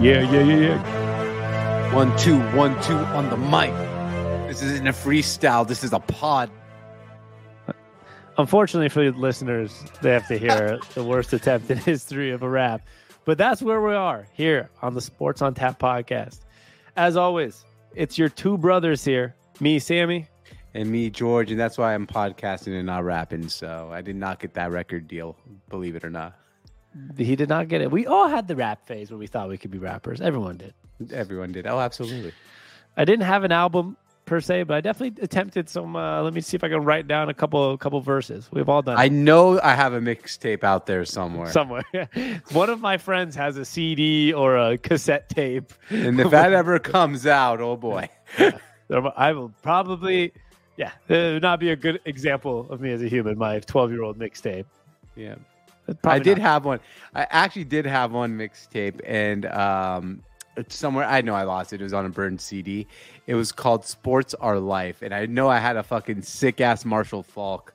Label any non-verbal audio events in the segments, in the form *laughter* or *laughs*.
Yeah, yeah, yeah, yeah. One, two, one, two on the mic. This isn't a freestyle. This is a pod. Unfortunately for the listeners, they have to hear *laughs* the worst attempt in history of a rap. But that's where we are here on the Sports on Tap podcast. As always, it's your two brothers here, me, Sammy, And me, George, and that's why I'm podcasting and not rapping. So I did not get that record deal, believe it or not. He did not get it. We all had the rap phase where we thought we could be rappers. Everyone did. Everyone did. Oh, absolutely. I didn't have an album per se, but I definitely attempted some. Uh, let me see if I can write down a couple couple verses. We've all done. I it know I have a mixtape out there somewhere. somewhere. *laughs* One of my friends has a CD or a cassette tape. and if that ever comes out, oh boy. *laughs* I will probably, yeah, it would not be a good example of me as a human. My twelve year old mixtape. Yeah. I did not. have one. I actually did have one mixtape, and um, somewhere I know I lost it. It was on a burned CD. It was called "Sports Are Life," and I know I had a fucking sick ass Marshall Faulk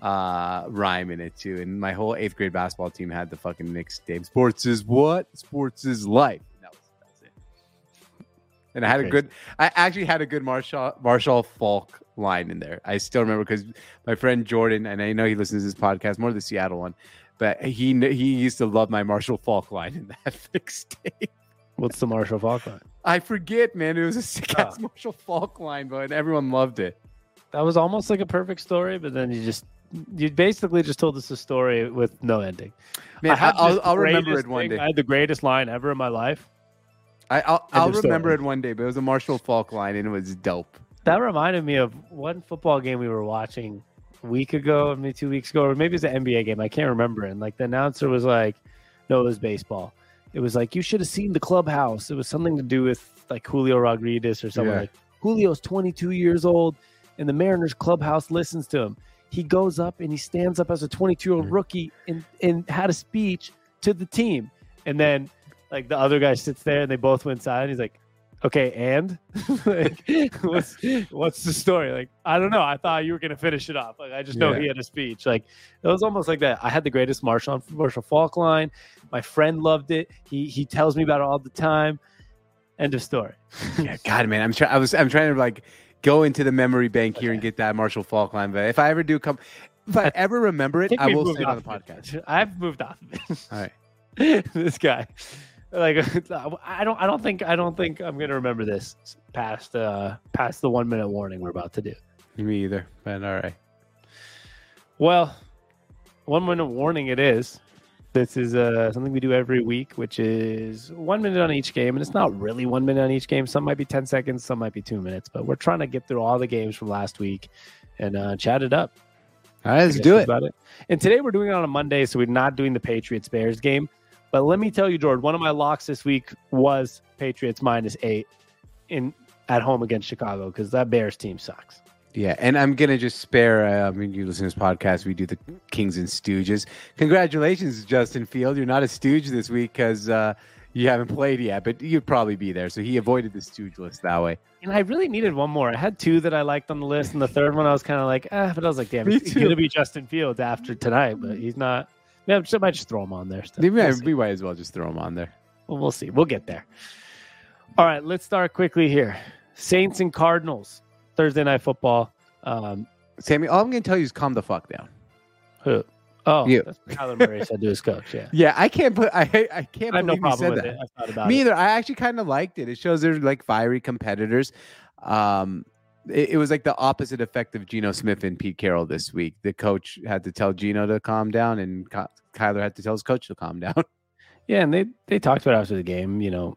uh, rhyme in it too. And my whole eighth grade basketball team had the fucking mixtape. Sports is what? Sports is life. That was, that was it. And I had a good. I actually had a good Marshall Marshall Faulk line in there. I still remember because my friend Jordan, and I know he listens to this podcast more the Seattle one, but he he used to love my Marshall Faulk line in that *laughs* mixtape. What's the Marshall line I forget, man. It was a sick ass Oh. Ah. Marshall Faulk line, but everyone loved it. That was almost like a perfect story, but then you just you basically just told us a story with no ending. Man, I will remember it one thing- day. I had the greatest line ever in my life. I, I'll, I'll remember story. it one day, but it was a Marshall Faulk line, and it was dope. That reminded me of one football game we were watching week ago, maybe two weeks ago, or maybe it's an NBA game. I can't remember. And like the announcer was like, "No, it was baseball." It was like you should have seen the clubhouse. It was something to do with like Julio Rodriguez or something. Yeah. like Julio's 22 years old, and the Mariners clubhouse listens to him. He goes up and he stands up as a 22 year old Mhm. rookie and and had a speech to the team, and then like the other guy sits there and they both went silent. He's like, okay, and *laughs* like, what's what's the story? Like, I don't know. I thought you were gonna finish it off. Like, I just know Yeah. he had a speech. Like, it was almost like that. I had the greatest Marshall Marshall Faulk line. My friend loved it. He he tells me about it all the time. End of story. *laughs* Yeah, God, man, I'm trying. I was, I'm trying to like go into the memory bank here and get that Marshall Faulk line. But if I ever do come, if I ever remember it, think I will say it on the podcast. it. *laughs* I've moved off of it. All right. this guy. Like *laughs* I don't I don't think I don't think I'm gonna remember this past uh past the one minute warning we're about to do. Me either. But all right. Well, one minute warning it is. This is uh, something we do every week, which is one minute on each game. And it's not really one minute on each game. Some might be 10 seconds, some might be two minutes. But we're trying to get through all the games from last week and uh, chat it up. All right, let's do it. About it. And today we're doing it on a Monday, so we're not doing the Patriots Bears game. But let me tell you, George, one of my locks this week was Patriots minus eight in at home against Chicago because that Bears team sucks. Yeah, and I'm gonna just spare. Uh, I mean, you listen to this podcast. We do the Kings and Stooges. Congratulations, Justin Field. You're not a Stooge this week because uh, you haven't played yet, but you'd probably be there. So he avoided the Stooge list that way. And I really needed one more. I had two that I liked on the list, and the third one I was kind of like, ah, but I was like, damn, *laughs* it's going to be Justin Fields after tonight, but he's not. Yeah, I might just throw them on there. Still. We We'll might, we might as well just throw them on there. Well, we'll see. We'll get there. All right, let's start quickly here. Saints and Cardinals, Thursday night football. Um, Sammy, all I'm gonna tell you is calm the fuck down. who? Oh, You. that's what Kyler Murray said to his coach. Yeah, *laughs* Yeah, I can't put. I I can't I have no problem with that. it. I thought about Me it. either. I actually kind of liked it. It shows they're like fiery competitors. Um, it, it was like the opposite effect of Geno Smith and Pete Carroll this week. The coach had to tell Geno to calm down, and Ky- Kyler had to tell his coach to calm down. *laughs* Yeah, and they they talked about it after the game. You know,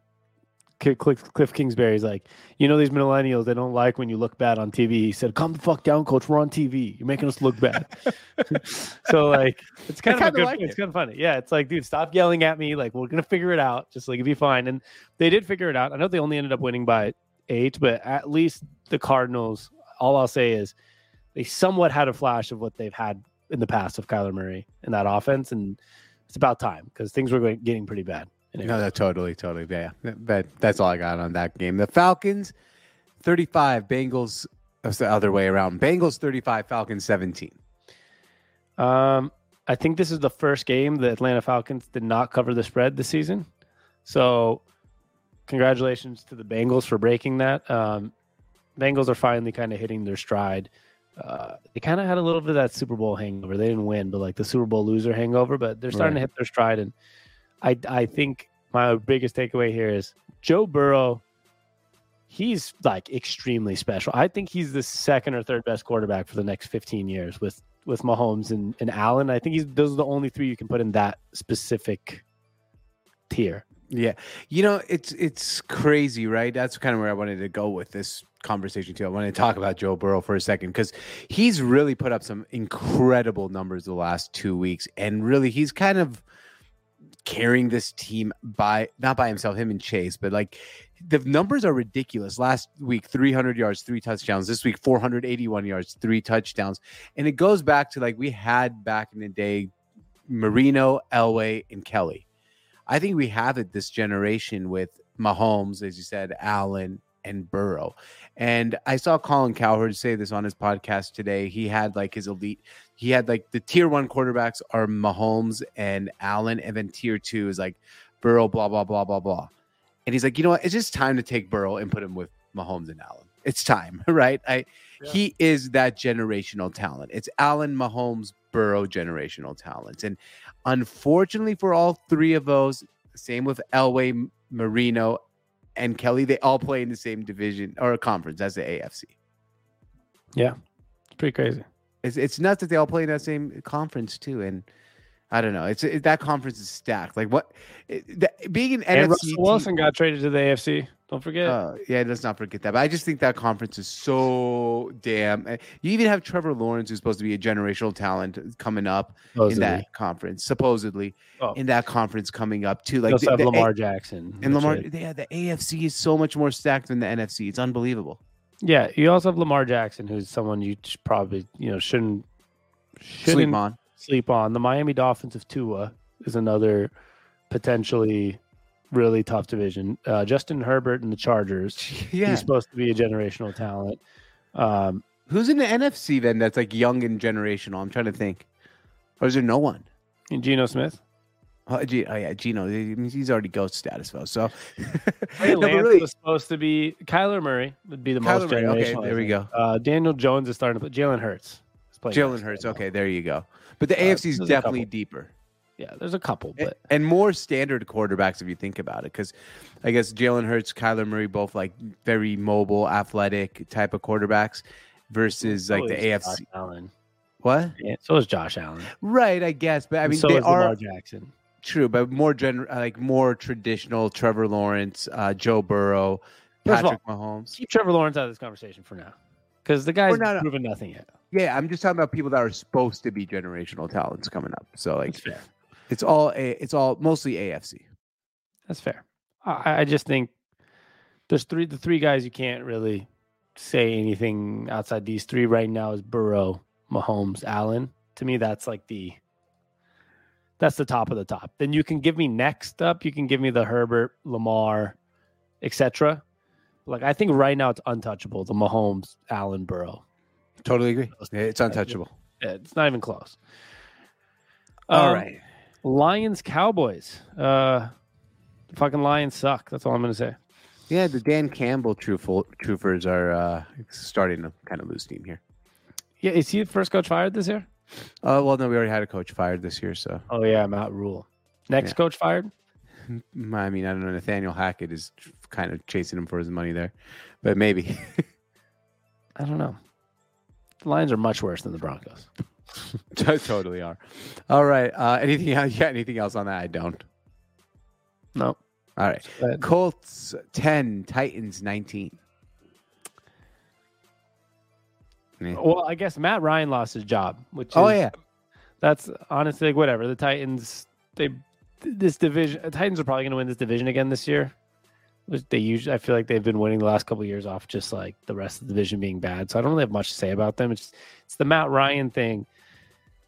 Cliff, Kingsbury's like, you know, these millennials they don't like when you look bad on TV. He said, "Calm the fuck down, coach. We're on TV. You're making us look bad." *laughs* *laughs* so like, it's kind of a kinda good. like it's kind of funny. Yeah, it's like, dude, stop yelling at me. Like, we're gonna figure it out. Just like, it'll be fine. And they did figure it out. I know they only ended up winning by eight, but at least the Cardinals. All I'll say is they somewhat had a flash of what they've had in the past of Kyler Murray in that offense, and it's about time because things were going, getting pretty bad. no, no, totally, totally. Yeah, but that's all I got on that game. The Falcons, thirty-five. Bengals. That's the other way around. Bengals thirty-five. Falcons seventeen. Um, I think this is the first game the Atlanta Falcons did not cover the spread this season. So congratulations to the Bengals for breaking that. Um, Bengals are finally kind of hitting their stride. Uh, they kind of had a little bit of that Super Bowl hangover. They didn't win, but like the Super Bowl loser hangover. But they're starting Right. to hit their stride, and I I think my biggest takeaway here is Joe Burrow. He's like extremely special. I think he's the second or third best quarterback for the next 15 years with with Mahomes and, and Allen. I think he's those are the only three you can put in that specific tier. Yeah, you know it's it's crazy, right? That's kind of where I wanted to go with this conversation too. I wanted to talk about Joe Burrow for a second because he's really put up some incredible numbers the last two weeks, and really he's kind of carrying this team by not by himself, him and Chase, but like the numbers are ridiculous. Last week, 300 yards, three touchdowns. This week, 481 yards, three touchdowns, and it goes back to like we had back in the day, Marino, Elway, and Kelly. I think we have it this generation with Mahomes, as you said, Allen and Burrow. And I saw Colin Cowherd say this on his podcast today. He had like his elite, he had like the tier one quarterbacks are Mahomes and Allen, and then tier two is like Burrow, blah, blah, blah, blah, blah. And he's like, you know what? It's just time to take Burrow and put him with Mahomes and Allen. It's time, *laughs* right? I Yeah. he is that generational talent. It's Allen, Mahomes, Burrow generational talents. And unfortunately for all three of those, same with Elway, Marino, and Kelly, they all play in the same division or a conference as the AFC. Yeah, it's pretty crazy. It's it's nuts that they all play in that same conference too. And I don't know. It's it, that conference is stacked. Like what? It, that, being an And NFC Russell team- Wilson got traded to the AFC. Don't forget. Uh, yeah, let's not forget that. But I just think that conference is so damn. eh, You even have Trevor Lawrence, who's supposed to be a generational talent, coming up in that conference, supposedly Oh. in that conference coming up too. Like also the, have the A- Lamar Jackson. and Lamar, right. yeah, the AFC is so much more stacked than the NFC. It's unbelievable. Yeah, you also have Lamar Jackson, who's someone you probably you know shouldn't shouldn't Sleep on. sleep on. The Miami Dolphins of Tua is another potentially really tough division. Uh, Justin Herbert and the Chargers. *laughs* Yeah, He's supposed to be a generational talent. Um, who's in the NFC then? That's like young and generational. I'm trying to think. Or is there no one? and Geno Smith. Oh, G- oh yeah, Geno. he- He's already ghost status though. So *laughs* *laughs* No, Lance really- was supposed to be Kyler Murray would be the Kyler most Murray, generational. okay, there we go. Uh, Daniel Jones is starting to put Jalen Hurts. Jalen Hurts. right. Okay, there you go. But the Uh, AFC is definitely deeper. Yeah, there's a couple, but and more standard quarterbacks if you think about it. Because I guess Jalen Hurts, Kyler Murray, both like very mobile, athletic type of quarterbacks versus so like the AFC. Josh Allen. What? Yeah, so is Josh Allen. Right, I guess. But I mean, so they is are Lamar Jackson. true, but more gen like more traditional. Trevor Lawrence, uh, Joe Burrow, First of all, Patrick Mahomes. Keep Trevor Lawrence out of this conversation for now, because the guy's We're not- proven nothing yet. Yeah, I'm just talking about people that are supposed to be generational talents coming up. So like, That's fair. It's all a, it's all mostly AFC. That's fair. I, I just think there's three the three guys you can't really say anything outside these three right now is Burrow, Mahomes, Allen. To me, that's like the that's the top of the top. Then you can give me next up, you can give me the Herbert, Lamar, etc. Like I think right now it's untouchable. The Mahomes, Allen, Burrow. Totally agree. It's untouchable. Yeah, It's not even close. All Um, right. Lions, Cowboys. Uh, the fucking Lions suck. That's all I'm gonna say. Yeah, the Dan Campbell truthful truthers are uh, starting to kind of lose steam here. Yeah, is he the first coach fired this year? Oh well, no, we already had a coach fired this year, so Oh yeah, Matt Rhule. Next Yeah. coach fired. I mean, I don't know. Nathaniel Hackett is kind of chasing him for his money there, but maybe. *laughs* I don't know. The Lions are much worse than the Broncos. *laughs* totally are. All right. Uh, anything else? Yeah, anything else on that? I don't. No. All right. Colts ten, Titans nineteen. Yeah. well, I guess Matt Ryan lost his job, which Oh is, yeah, that's honestly like, whatever. The Titans, they this division, Titans are probably going to win this division again this year. Which they usually, I feel like they've been winning the last couple of years off just like the rest of the division being bad. So I don't really have much to say about them. It's it's the Matt Ryan thing.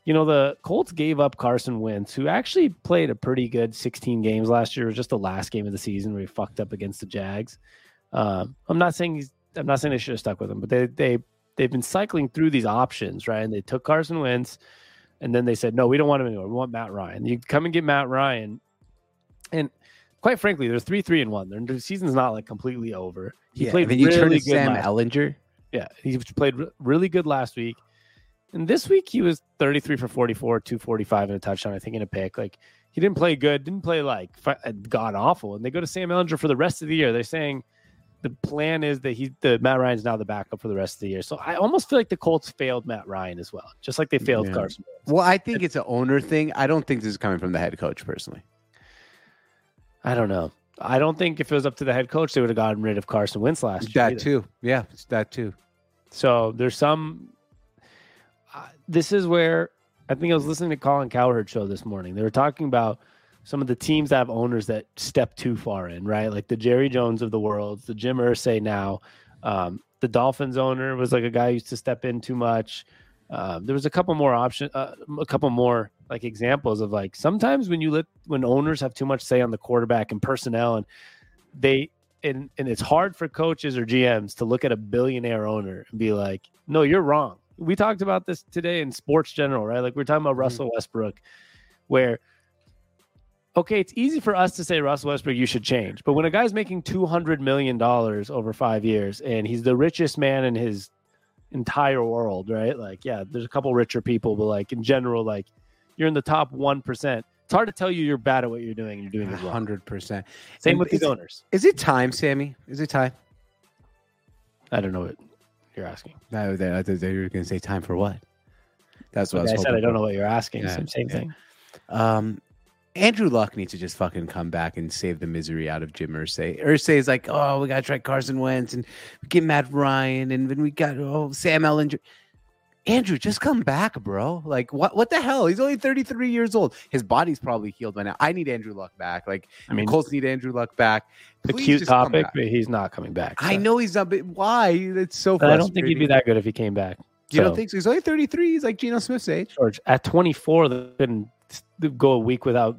You know, the Colts gave up Carson Wentz, who actually played a pretty good 16 games last year. It was just the last game of the season where he fucked up against the Jags. Um, I'm not saying he's, I'm not saying they should have stuck with him, but they they they've been cycling through these options, right? And they took Carson Wentz, and then they said, no, we don't want him anymore. We want Matt Ryan. You come and get Matt Ryan, and quite frankly, they're three, three, and one. Their season's not like completely over. He yeah, played then you turn really to good. Sam last- Ehlinger. yeah, he played re- really good last week. And this week he was 33 for 44, 245 and a touchdown, I think, in a pick. Like he didn't play good, didn't play like fi- uh, god awful. And they go to Sam Ehlinger for the rest of the year. They're saying the plan is that he, the Matt Ryan's now the backup for the rest of the year. So I almost feel like the Colts failed Matt Ryan as well, just like they failed Yeah. Carson. Well, I think it's an owner thing. I don't think this is coming from the head coach personally. I don't know. I don't think if it was up to the head coach, they would have gotten rid of Carson Wentz last year. That either. too. Yeah, it's that too. So there's some. This is where I think I was listening to Colin Cowherd show this morning. They were talking about some of the teams that have owners that step too far in, right? Like the Jerry Jones of the world, the Jim Irsay now. Um, the Dolphins owner was like a guy who used to step in too much. Um, there was a couple more option, uh, a couple more like examples of like sometimes when you let when owners have too much say on the quarterback and personnel, and they and and it's hard for coaches or GMs to look at a billionaire owner and be like, "No, you're wrong." We talked about this today in sports general, right? Like we're talking about mm-hmm. Russell Westbrook, where okay, it's easy for us to say Russell Westbrook, you should change, but when a guy's making two hundred million dollars over five years and he's the richest man in his entire world, right? Like, yeah, there's a couple richer people, but like in general, like you're in the top one percent. It's hard to tell you you're bad at what you're doing. You're doing it wrong. Hundred percent. Same And with these is- owners. Is it time, Sammy? Is it time? I don't know what you're asking. No, they, I thought they were going to say time for what? That's what Okay, I I said I don't know what you're asking. Yeah, Same, same yeah. thing. Um, Andrew Luck needs to just fucking come back and save the misery out of Jim Irsay. Irsay is like, oh, we got to try Carson Wentz and get Matt Ryan, and then we got oh Sam Ehlinger. Andrew, just come back, bro. Like, what? What the hell? He's only 33 years old. His body's probably healed by now. I need Andrew Luck back. Like, I mean, Colts need Andrew Luck back. the Please cute topic, but he's not coming back. I know he's not. But why? It's so. I don't think he'd be that good if he came back. You don't think so? He's only 33. He's like Geno Smith's age. George, at 24, they couldn't go a week without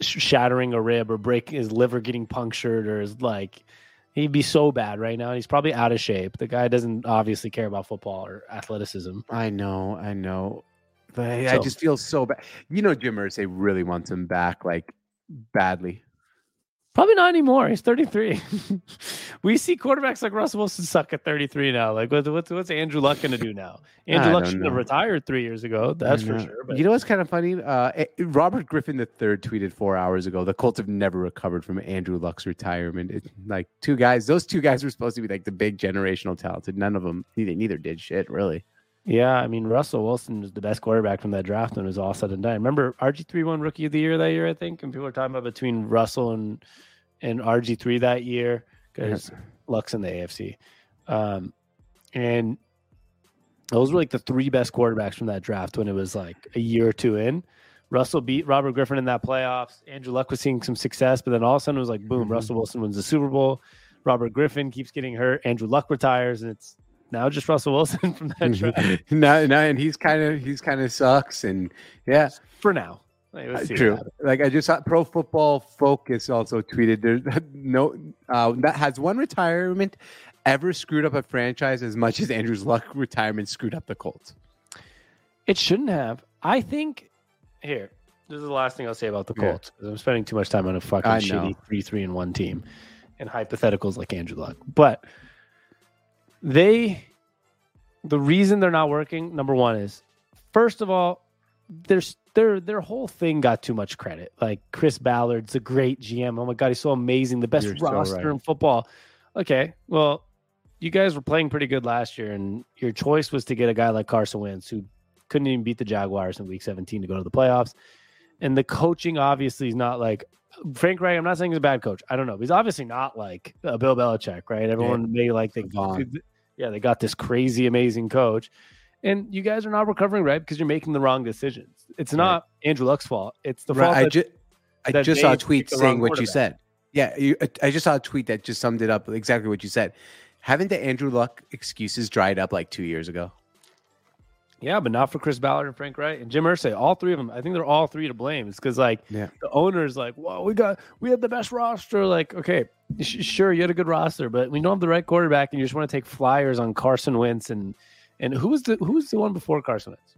sh- shattering a rib or breaking his liver getting punctured or his like. He'd be so bad right now. He's probably out of shape. The guy doesn't obviously care about football or athleticism. I know, I know, but I, I just feel so bad. You know, Jim Irsay really wants him back, like badly. Probably not anymore. He's 33. *laughs* we see quarterbacks like Russell Wilson suck at 33 now. Like, what, what's, what's Andrew Luck going to do now? *laughs* Andrew Luck should have retired three years ago. That's for sure. But You know what's kind of funny? Uh, eh, Robert Griffin III tweeted four hours ago. The Colts have never recovered from Andrew Luck's retirement. It's like two guys. Those two guys were supposed to be like the big generational talented. None of them. Neither, neither did shit really. Yeah, I mean Russell Wilson was the best quarterback from that draft when it was all said and done. Remember RG three won rookie of the year that year, I think, and people were talking about between Russell and and RG three that year because Luck's in the AFC, um, and those were like the three best quarterbacks from that draft when it was like a year or two in. Russell beat Robert Griffin in that playoffs. Andrew Luck was seeing some success, but then all of a sudden it was like boom, Mhm. Russell Wilson wins the Super Bowl. Robert Griffin keeps getting hurt. Andrew Luck retires, and it's now just Russell Wilson *laughs* from that draft. no, no, and he's kind of he's kind of sucks, and yeah, for now. Like, Uh, True. Like I just saw Pro Football Focus also tweeted there's *laughs* no uh, that has one retirement ever screwed up a franchise as much as Andrew's Luck *laughs* retirement screwed up the Colts. It shouldn't have. I think here. This is the last thing I'll say about the Colts because I'm spending too much time on a fucking shitty three three and one team and hypotheticals like Andrew Luck. But they, the reason they're not working, number one is, first of all, there's their their whole thing got too much credit. Like Chris Ballard's a great GM. Oh my god, he's so amazing, the best You're so roster right. in football. Okay, well, you guys were playing pretty good last year, and your choice was to get a guy like Carson Wentz who couldn't even beat the Jaguars in Week 17 to go to the playoffs. And the coaching obviously is not like Frank Reich. I'm not saying he's a bad coach. I don't know. He's obviously not like uh, Bill Belichick, right? Everyone may like Vaughn. yeah, they got this crazy, amazing coach, and you guys are not recovering right because you're making the wrong decisions. It's Right. not Andrew Luck's fault. It's the Right, fault. I, that- ju- I just saw a tweet picked the wrong saying what you said. Yeah, you, I just saw a tweet that just summed it up exactly what you said. Haven't the Andrew Luck excuses dried up like two years ago? Yeah, but not for Chris Ballard and Frank Reich and Jim Irsay. All three of them. I think they're all three to blame. It's because like Yeah. the owner's like, well, we got we had the best roster. Like, okay, sh- sure, you had a good roster, but we don't have the right quarterback, and you just want to take flyers on Carson Wentz and and who was the who was the one before Carson Wentz?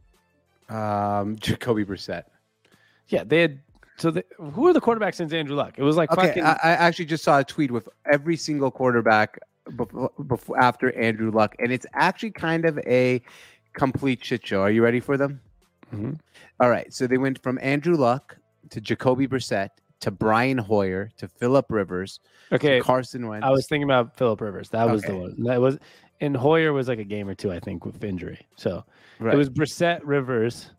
Um, *laughs* Jacoby Brissett. Yeah, they had so the, who are the quarterbacks since Andrew Luck? It was like Okay, fucking I, I actually just saw a tweet with every single quarterback before, before after Andrew Luck, and it's actually kind of a complete shit show. Are you ready for them? Mhm. All right, so they went from Andrew Luck to Jacoby Brissett to Brian Hoyer to Philip Rivers okay. to Carson Wentz. I was thinking about Philip Rivers. That was the one. That was and Hoyer was like a game or two, I think, with injury. So right. it was Brissett, Rivers,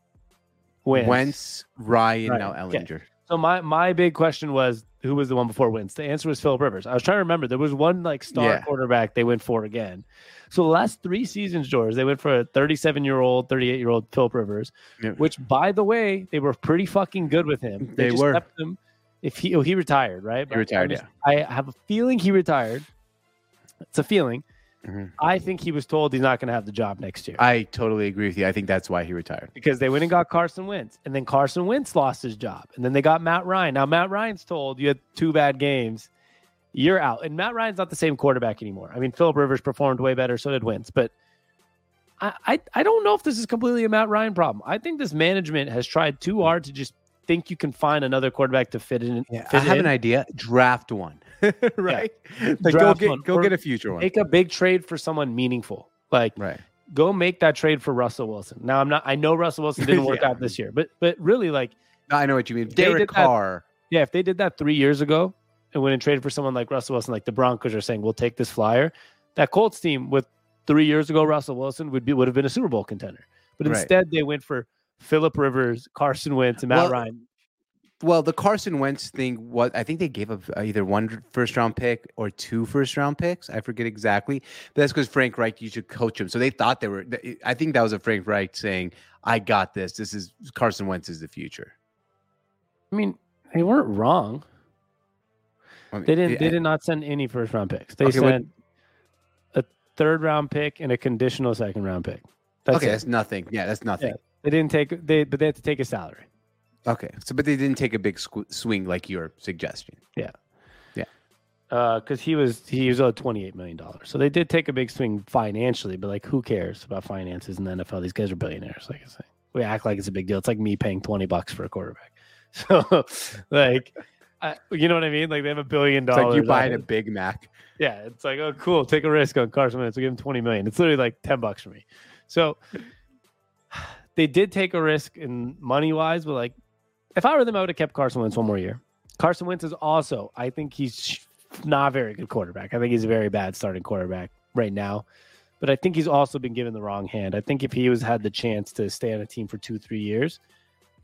Wentz. Wentz, Ryan, Right, now okay. Ehlinger. So my my big question was who was the one before Wentz? The answer was Philip Rivers. I was trying to remember. There was one like star Yeah. quarterback they went for again. So the last three seasons, George, they went for a 37 year old, 38 year old Philip Rivers, Yeah. which by the way, they were pretty fucking good with him. They just were. kept him. If he oh, he retired, right? But retired, I'm just- I have a feeling he retired. It's a feeling. Mhm. I think he was told he's not going to have the job next year I totally agree with you. I think that's why he retired. because they went and got Carson Wentz, and then Carson Wentz lost his job, and then they got Matt Ryan. Now Matt Ryan's told you had two bad games, you're out, and Matt Ryan's not the same quarterback anymore. I mean, Philip Rivers performed way better, so did Wentz, but I, I I don't know if this is completely a Matt Ryan problem. I think this management has tried too hard to just think you can find another quarterback to fit in. Yeah, I have in. an idea. Draft one, *laughs* right? Like go get go get a future one. Make a big trade for someone meaningful, like Right. go make that trade for Russell Wilson. Now I'm not. I know Russell Wilson didn't *laughs* work Yeah. out this year, but but really like. No, I know what you mean. Derek did that- Carr. Yeah, if they did that three years ago and went and traded for someone like Russell Wilson, like the Broncos are saying, we'll take this flyer. That Colts team with three years ago, Russell Wilson would be would have been a Super Bowl contender. But Right. instead, they went for Philip Rivers, Carson Wentz, and Matt Well, Ryan. Well, the Carson Wentz thing, what I think they gave up uh, either one first round pick or two first round picks. I forget exactly, but that's because Frank Reich used to coach him. So they thought they were. I think that was a Frank Reich saying, "I got this. This is Carson Wentz is the future." I mean, they weren't wrong. I mean, They didn't. yeah, They did not send any first round picks. They Okay, what- sent a third round pick and a conditional second round pick. That's okay, it. that's nothing. Yeah, that's nothing. They didn't take. They but they had to take a salary. Okay, so but they didn't take a big squ- swing like your suggestion. Yeah. Yeah. Uh, because he was he was owed twenty eight million dollars. So they did take a big swing financially, but like who cares about finances in the NFL? These guys are billionaires. Like I say, we act like it's a big deal. It's like me paying twenty bucks for a quarterback. *laughs* So like, I, you know what I mean? Like they have a billion It's dollars. like you buying a. Big Mac. Yeah, it's like oh cool, take a risk on Carson Wentz. We'll give him twenty million. It's literally like ten bucks for me. So *sighs* they did take a risk in money wise, but like if I were them, I would have kept Carson Wentz one more year. Carson Wentz is also, I think he's not a very good quarterback. I think he's a very bad starting quarterback right now. But I think he's also been given the wrong hand. I think if he was had the chance to stay on a team for two, three years,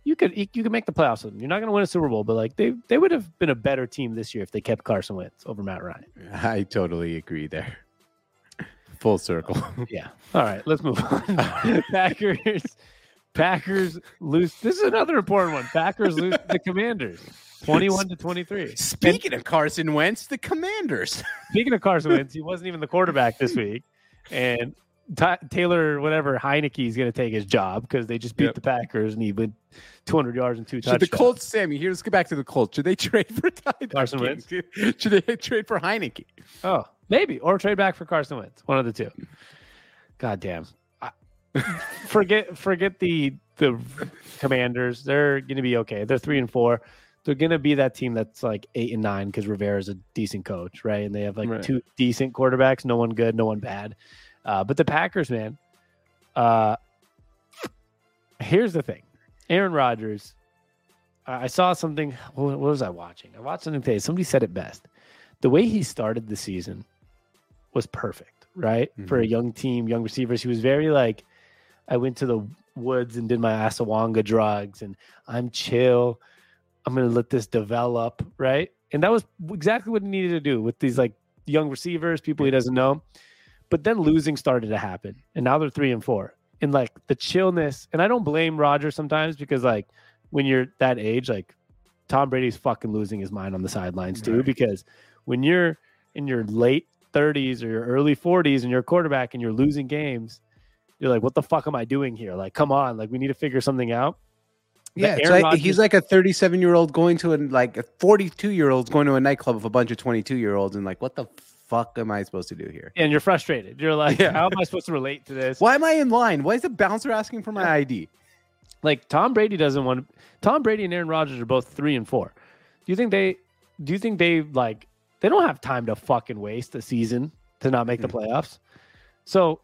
you could you could make the playoffs with them. You're not going to win a Super Bowl, but like they they would have been a better team this year if they kept Carson Wentz over Matt Ryan. *laughs* I totally agree there. Full circle. *laughs* Yeah. All right, let's move on. *laughs* Packers. Packers lose. This is another important one. Packers lose the *laughs* Commanders, twenty-one to twenty-three. Speaking of Carson Wentz, the Commanders. *laughs* Speaking of Carson Wentz, he wasn't even the quarterback this *laughs* week, and Ta Taylor, whatever Heinicke is going to take his job because they just beat Yep. the Packers and he went 200 yards and two Should touchdowns. the Colts, Sammy? Here, let's get back to the Colts. Should they trade for Carson Wentz? Should they trade for Heinicke? Oh, maybe or trade back for Carson Wentz. One of the two. God damn. *laughs* Forget forget the the Commanders. They're going to be okay. They're three and four. They're going to be that team that's like eight and nine because Rivera's a decent coach, right? And they have like Right. two decent quarterbacks. No one good, no one bad. Uh, but the Packers, man. Uh, here's the thing, Aaron Rodgers. I saw something. What what was I watching? I watched something today. Somebody said it best. The way he started the season was perfect, right? For a young team, young receivers. He was very like, I went to the woods and did my Asawanga drugs, and I'm chill. I'm gonna let this develop, right? And that was exactly what he needed to do with these like young receivers, people he doesn't know. But then losing started to happen, and now they're three and four. And like the chillness, and I don't blame Roger sometimes because like when you're that age, like Tom Brady's fucking losing his mind on the sidelines too. Right. Because when you're in your late 30s or your early 40s and you're a quarterback and you're losing games, you're like, what the fuck am I doing here? Like, come on, like we need to figure something out. Yeah, like, he's like a 37 year old going to a like a 42 year olds going to a nightclub with a bunch of 22 year olds and like, what the fuck am I supposed to do here? and you're frustrated. You're like, Yeah. how am I supposed to relate to this? Why am I in line? Why is the bouncer asking for my ID? Like Tom Brady doesn't want. Tom Brady and Aaron Rodgers are both three and four. Do you think they? Do you think they like? They don't have time to fucking waste a season to not make the mm-hmm. playoffs. So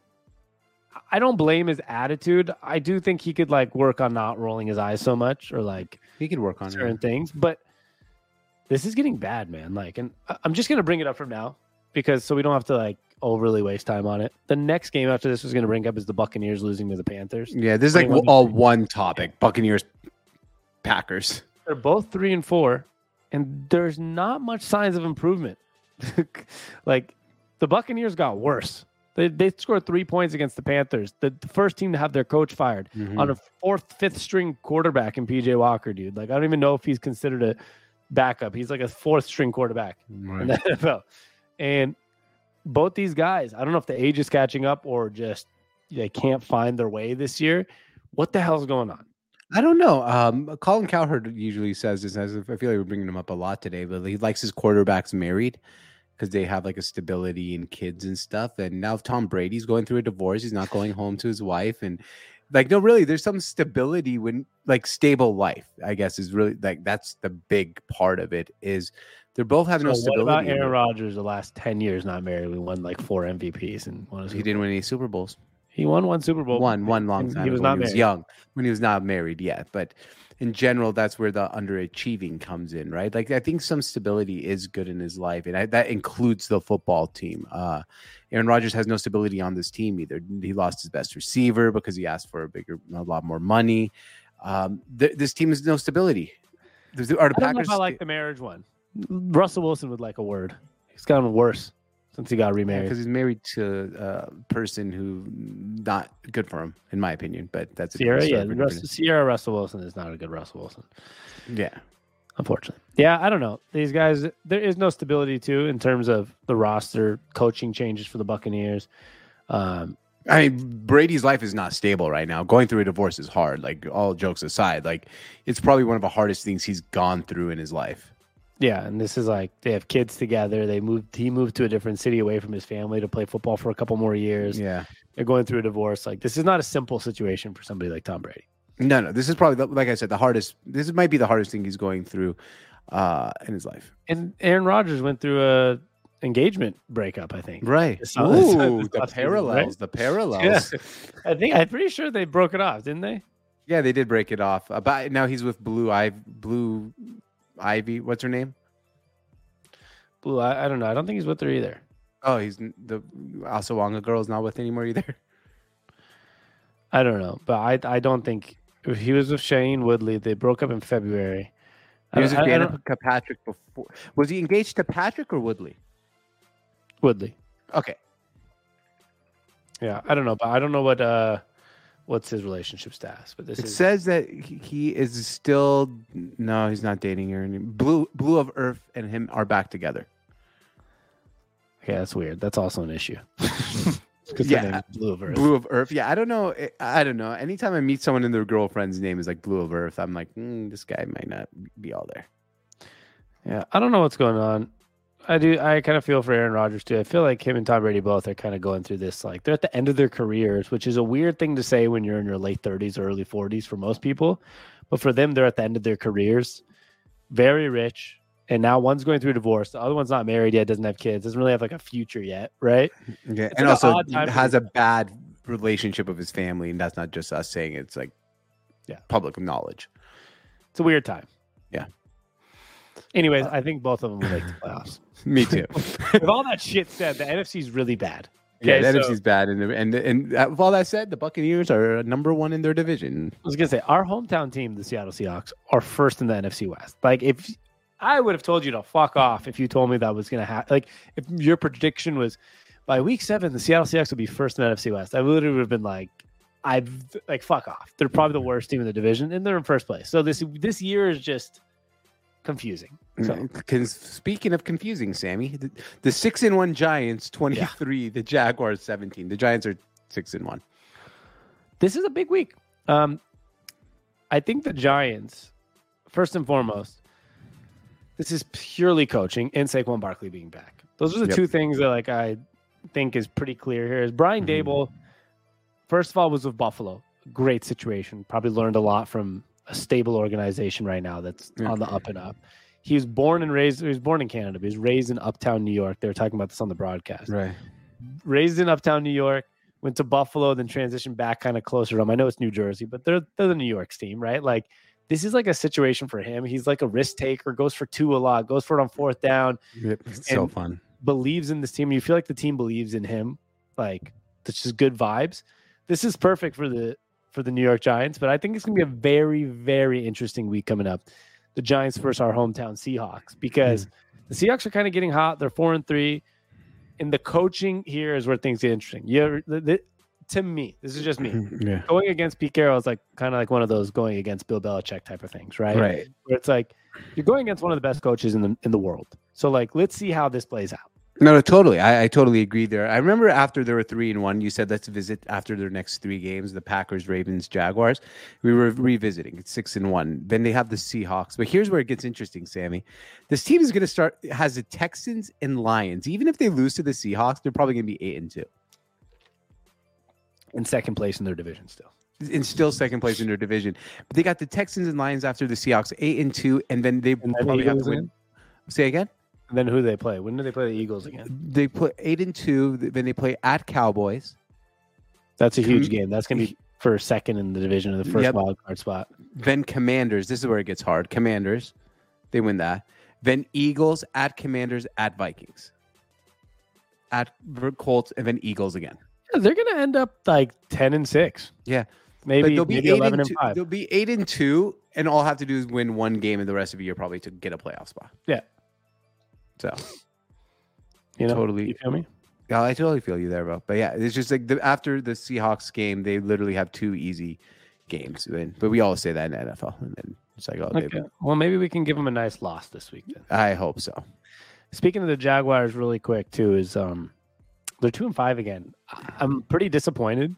I don't blame his attitude. I do think he could like work on not rolling his eyes so much or like He could work on certain it. things, but this is getting bad, man. Like, and I'm just gonna bring it up from now because so we don't have to like overly waste time on it. The next game after this was gonna bring up is the Buccaneers losing to the Panthers. Yeah, this is like all one topic. Buccaneers, Packers. They're both three and four, and there's not much signs of improvement. *laughs* like the Buccaneers got worse. They, they scored three points against the Panthers. The, the first team to have their coach fired Mm-hmm. on a fourth, fifth string quarterback in PJ Walker, dude. Like I don't even know if he's considered a backup. He's like a fourth string quarterback in the *laughs* NFL. And both these guys, I don't know if the age is catching up or just they can't find their way this year. What the hell's going on? I don't know. Um, Colin Cowherd usually says this. I feel like we're bringing him up a lot today, but he likes his quarterbacks married because they have like a stability and kids and stuff. And now Tom Brady's going through a divorce. He's not going home to his wife, and like no, really, there's some stability when like stable life. I guess is really like that's the big part of it. Is they're both have no So what stability. about Aaron. Rodgers? The last ten years not married, we won like four MVPs and one. He didn't win any Super Bowls. He won one Super Bowl. one one long time he was not when he was married. young when he was not married yet but in general that's where the underachieving comes in right? Like i think some stability is good in his life and I, that includes the football team. Uh aaron Rodgers has no stability on this team either. He lost his best receiver because he asked for a bigger a lot more money. Um th- this team has no stability. There's- are the I don't know packers if I like the marriage one. Russell Wilson would like a word. He's gotten worse since he got remarried. because he's married to a person who not good for him in my opinion but that's a Ciara, yeah, for a Russ, different- Ciara Russell Wilson is not a good Russell Wilson, yeah unfortunately. Yeah, I don't know. These guys, there is no stability too in terms of the roster, coaching changes for the Buccaneers. Um, I mean, Brady's life is not stable right now. Going through a divorce is hard. Like all jokes aside, like it's probably one of the hardest things he's gone through in his life. Yeah, and this is like they have kids together. They moved. He moved to a different city away from his family to play football for a couple more years. Yeah. They're going through a divorce. Like this is not a simple situation for somebody like Tom Brady. No, no. This is probably the, like I said, the hardest. This might be the hardest thing he's going through uh in his life. And Aaron Rodgers went through a engagement breakup. I think. Right. This last- this Ooh, last the season, right? parallels. The parallels. Yeah. I think I'm pretty sure they broke it off, didn't they? Yeah, they did break it off. Uh, but now he's with Blue Eye, Blue Ivy. What's her name? Blue. I, I don't know. I don't think he's with her either. Oh, he's the Asawanga girl's not with anymore either. *laughs* I don't know, but I I don't think if he was with Shailene Woodley. They broke up in February. He was with I- I don't- Danica Patrick before. Was he engaged to Patrick or Woodley? Woodley. Okay. Yeah, I don't know, but I don't know what uh what's his relationship status. But this It is says that he is still no, he's not dating her. Blue Blu of Earth and him are back together. okay. That's weird. That's also an issue. *laughs* *laughs* Yeah. Blu of Earth. Blu of Earth. Yeah, I don't know. I- I don't know. Anytime I meet someone and their girlfriend's name is like Blu of Earth, I'm like, mm, this guy might not be all there. Yeah, I don't know what's going on. I do. I kind of feel for Aaron Rodgers too. I feel like him and Tom Brady both are kind of going through this. Like they're at the end of their careers, which is a weird thing to say when you're in your late 30s or early 40s for most people. But for them, they're at the end of their careers, very rich, and now one's going through a divorce. The other one's not married yet, doesn't have kids, doesn't really have like a future yet, right? Mm-hmm. Yeah, It's and like also odd time for has a bad relationship with his family, and that's not just us saying it, it's like Yeah. public knowledge. It's a weird time. Yeah. Anyways, I think both of them will make the playoffs. Me too. *laughs* With all that shit said, the NFC is really bad. yeah, Okay, the so- NFC's bad, and and and uh, with all that said, the Buccaneers are number one in their division. I was gonna say our hometown team, the Seattle Seahawks, are first in the NFC West. Like if I would have told you to fuck off if you told me that was gonna happen. Like if your prediction was by week seven, the Seattle Seahawks would be first in the NFC West, I literally would have been like, I've like fuck off. They're probably the worst team in the division, and they're in first place. So this this year is just confusing. So Con- speaking of confusing, Sammy, the, the six and one Giants twenty three, the Jaguars seventeen. The Giants are six and one. this is a big week. Um, I think the Giants, first and foremost, this is purely coaching and Saquon Barkley being back. Those are the Yep. two things that like I think is pretty clear here. Is Brian Mhm. Daboll, first of all, was with Buffalo. great situation. Probably learned a lot from a stable organization right now that's Yeah. on the up and up. He was born and raised. He was born in Canada, but he was raised in Uptown New York. They were talking about this on the broadcast. Right. Raised in Uptown New York, went to Buffalo, then transitioned back kind of closer to him. I know it's New Jersey, but they're they're the New York's team, right? Like this is like a situation for him. He's like a risk taker, goes for two a lot, goes for it on fourth down, It's so fun. believes in this team. You feel like the team believes in him. Like it's just good vibes. This is perfect for the for the New York Giants, but I think it's gonna be a very, very interesting week coming up. The Giants versus our hometown Seahawks, because hmm. the Seahawks are kind of getting hot. They're four and three. And the coaching here is where things get interesting. The, to me, this is just me. *laughs* Yeah. Going against Pete Carroll is like kind of like one of those going against Bill Belichick type of things, right? Right. Where it's like you're going against one of the best coaches in the in the world. So like let's see how this plays out. No, no, totally. I, I totally agree there. I remember after they were three and one, you said let's visit after their next three games, the Packers, Ravens, Jaguars. We were revisiting. It's six and one. Then they have the Seahawks. But here's where it gets interesting, Sammy. This team is going to start has the Texans and Lions. Even if they lose to the Seahawks, they're probably going to be eight and two, in second place in their division still. and still second place in their division. But they got the Texans and Lions after the Seahawks, eight and two, and then they and probably have to win. again? Say again. Then who do they play? When do they play the Eagles again? They put eight and two. Then they play at Cowboys. That's a huge game. That's gonna be for second in the division of the first Yep. wild card spot. Then Commanders. This is where it gets hard. Commanders, they win that. Then Eagles at Commanders at Vikings, at Colts, and then Eagles again. They're gonna end up like ten and six. Yeah. Maybe they'll be maybe eight eleven and and, five. They'll be eight and two, and all I have to do is win one game in the rest of the year, probably to get a playoff spot. Yeah. So You know, totally. You feel me? yeah, I totally feel you there, bro. But yeah, it's just like the, after the Seahawks game, they literally have two easy games. And- But we all say that in the NFL, and then it's like, oh, Okay. Well, maybe we can give them a nice loss this week. Then. I hope so. Speaking of the Jaguars, really quick too, is um, they're two and five again. I'm pretty disappointed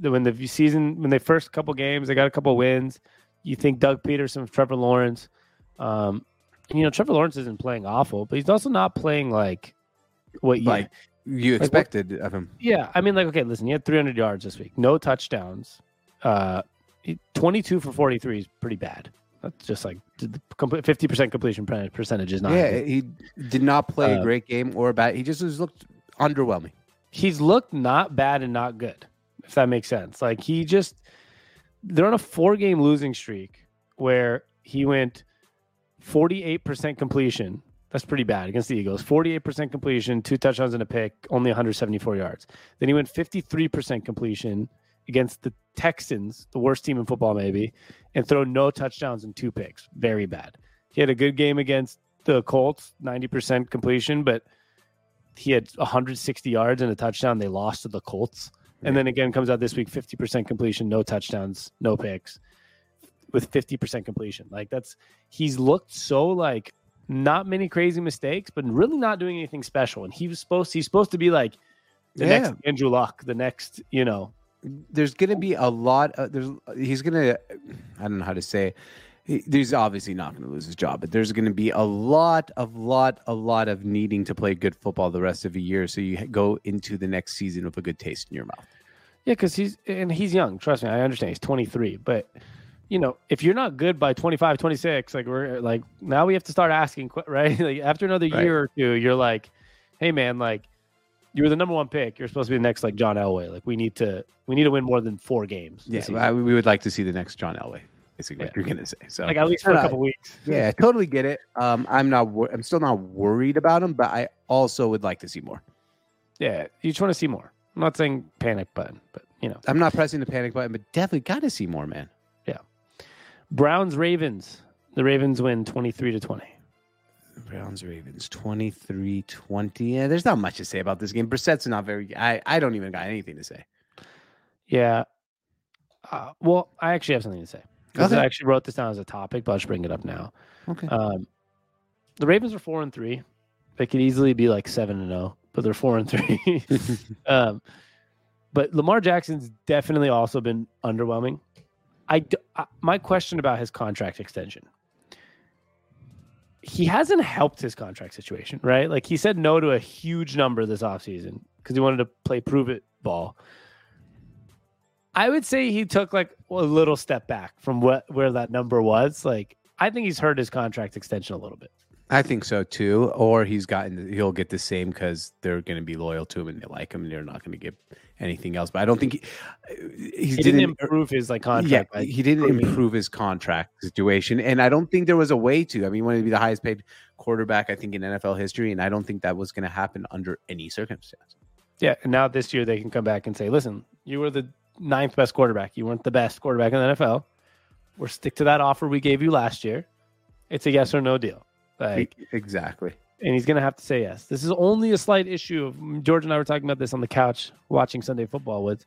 that when the season, when they first couple games, they got a couple wins. You think Doug Pederson, Trevor Lawrence, um, you know, Trevor Lawrence isn't playing awful, but he's also not playing like what you Like you what- expected of him. Yeah, I mean, like, okay, listen, he had 300 yards this week, no touchdowns. Uh, 22 for 43 is pretty bad. That's just like 50% completion percentage is not. yeah, good. he did not play a Uh, great game or a bad. He just looked underwhelming. he's looked not bad and not good, if that makes sense. Like he just they're on a four game losing streak where he went 48% completion. That's pretty bad against the Eagles. 48% completion, two touchdowns and a pick, only 174 yards. Then he went 53% completion against the Texans, the worst team in football, maybe, and throw no touchdowns and two picks. Very bad. He had a good game against the Colts, 90% completion, but he had 160 yards and a touchdown. They lost to the Colts. And then again, comes out this week 50% completion, no touchdowns, no picks, with 50% completion. Like that's, he's looked so like not many crazy mistakes, but really not doing anything special. And he was supposed, he's supposed to be like the Yeah. next Andrew Luck, the next, you know, There's gonna be a lot. Of, there's he's gonna. I don't know how to say. it. He, he's obviously not going to lose his job, but there's going to be a lot of lot a lot of needing to play good football the rest of the year, so you go into the next season with a good taste in your mouth. Yeah, because he's and he's young. Trust me, I understand. He's 23, but you know, if you're not good by 25, 26, like we're like now we have to start asking, *laughs* right? like after another Right. year or two, you're like, hey man, like you were the number one pick. You're supposed to be the next like John Elway. Like we need to we need to win more than four games. Yeah. I, we would like to see the next John Elway. Basically, what Yeah. you're going to say. So like at least for a couple weeks. yeah, I totally get it. Um, I'm not. wor- I'm still not worried about him, but I also would like to see more. Yeah, you just want to see more. I'm not saying panic button, but you know, I'm not pressing the panic button, but definitely got to see more, man. Browns Ravens. The Ravens win 23 to 20. Browns Ravens 23 20. Yeah, there's not much to say about this game. Brissett's not very I, I don't even got anything to say. Yeah. Uh, well, I actually have something to say. Okay. I actually wrote this down as a topic, but I'll just bring it up now. Okay. Um, the Ravens are four and three. They could easily be like seven and zero, but they're four and three. *laughs* um, but Lamar Jackson's definitely also been underwhelming. I, I- uh, my question about his contract extension. He hasn't helped his contract situation, right? Like he said no to a huge number this offseason because he wanted to play prove it ball. I would say he took like a little step back from what where that number was. Like I think he's hurt his contract extension a little bit. I think so too. Or he's gotten he'll get the same because they're going to be loyal to him and they like him and they're not going to give anything else. But I don't think he, he, He didn't improve his like contract. Yeah, by he didn't improve his contract situation, and I don't think there was a way to. I mean, he wanted to be the highest paid quarterback, I think, in NFL history, and I don't think that was going to happen under any circumstance. Yeah, and now this year they can come back and say, "Listen, you were the ninth best quarterback. You weren't the best quarterback in the NFL. We're stick to that offer we gave you last year. It's a yes or no deal." Like, exactly. And he's going to have to say yes. This is only a slight issue. Of, mm, George and I were talking about this on the couch watching Sunday football. With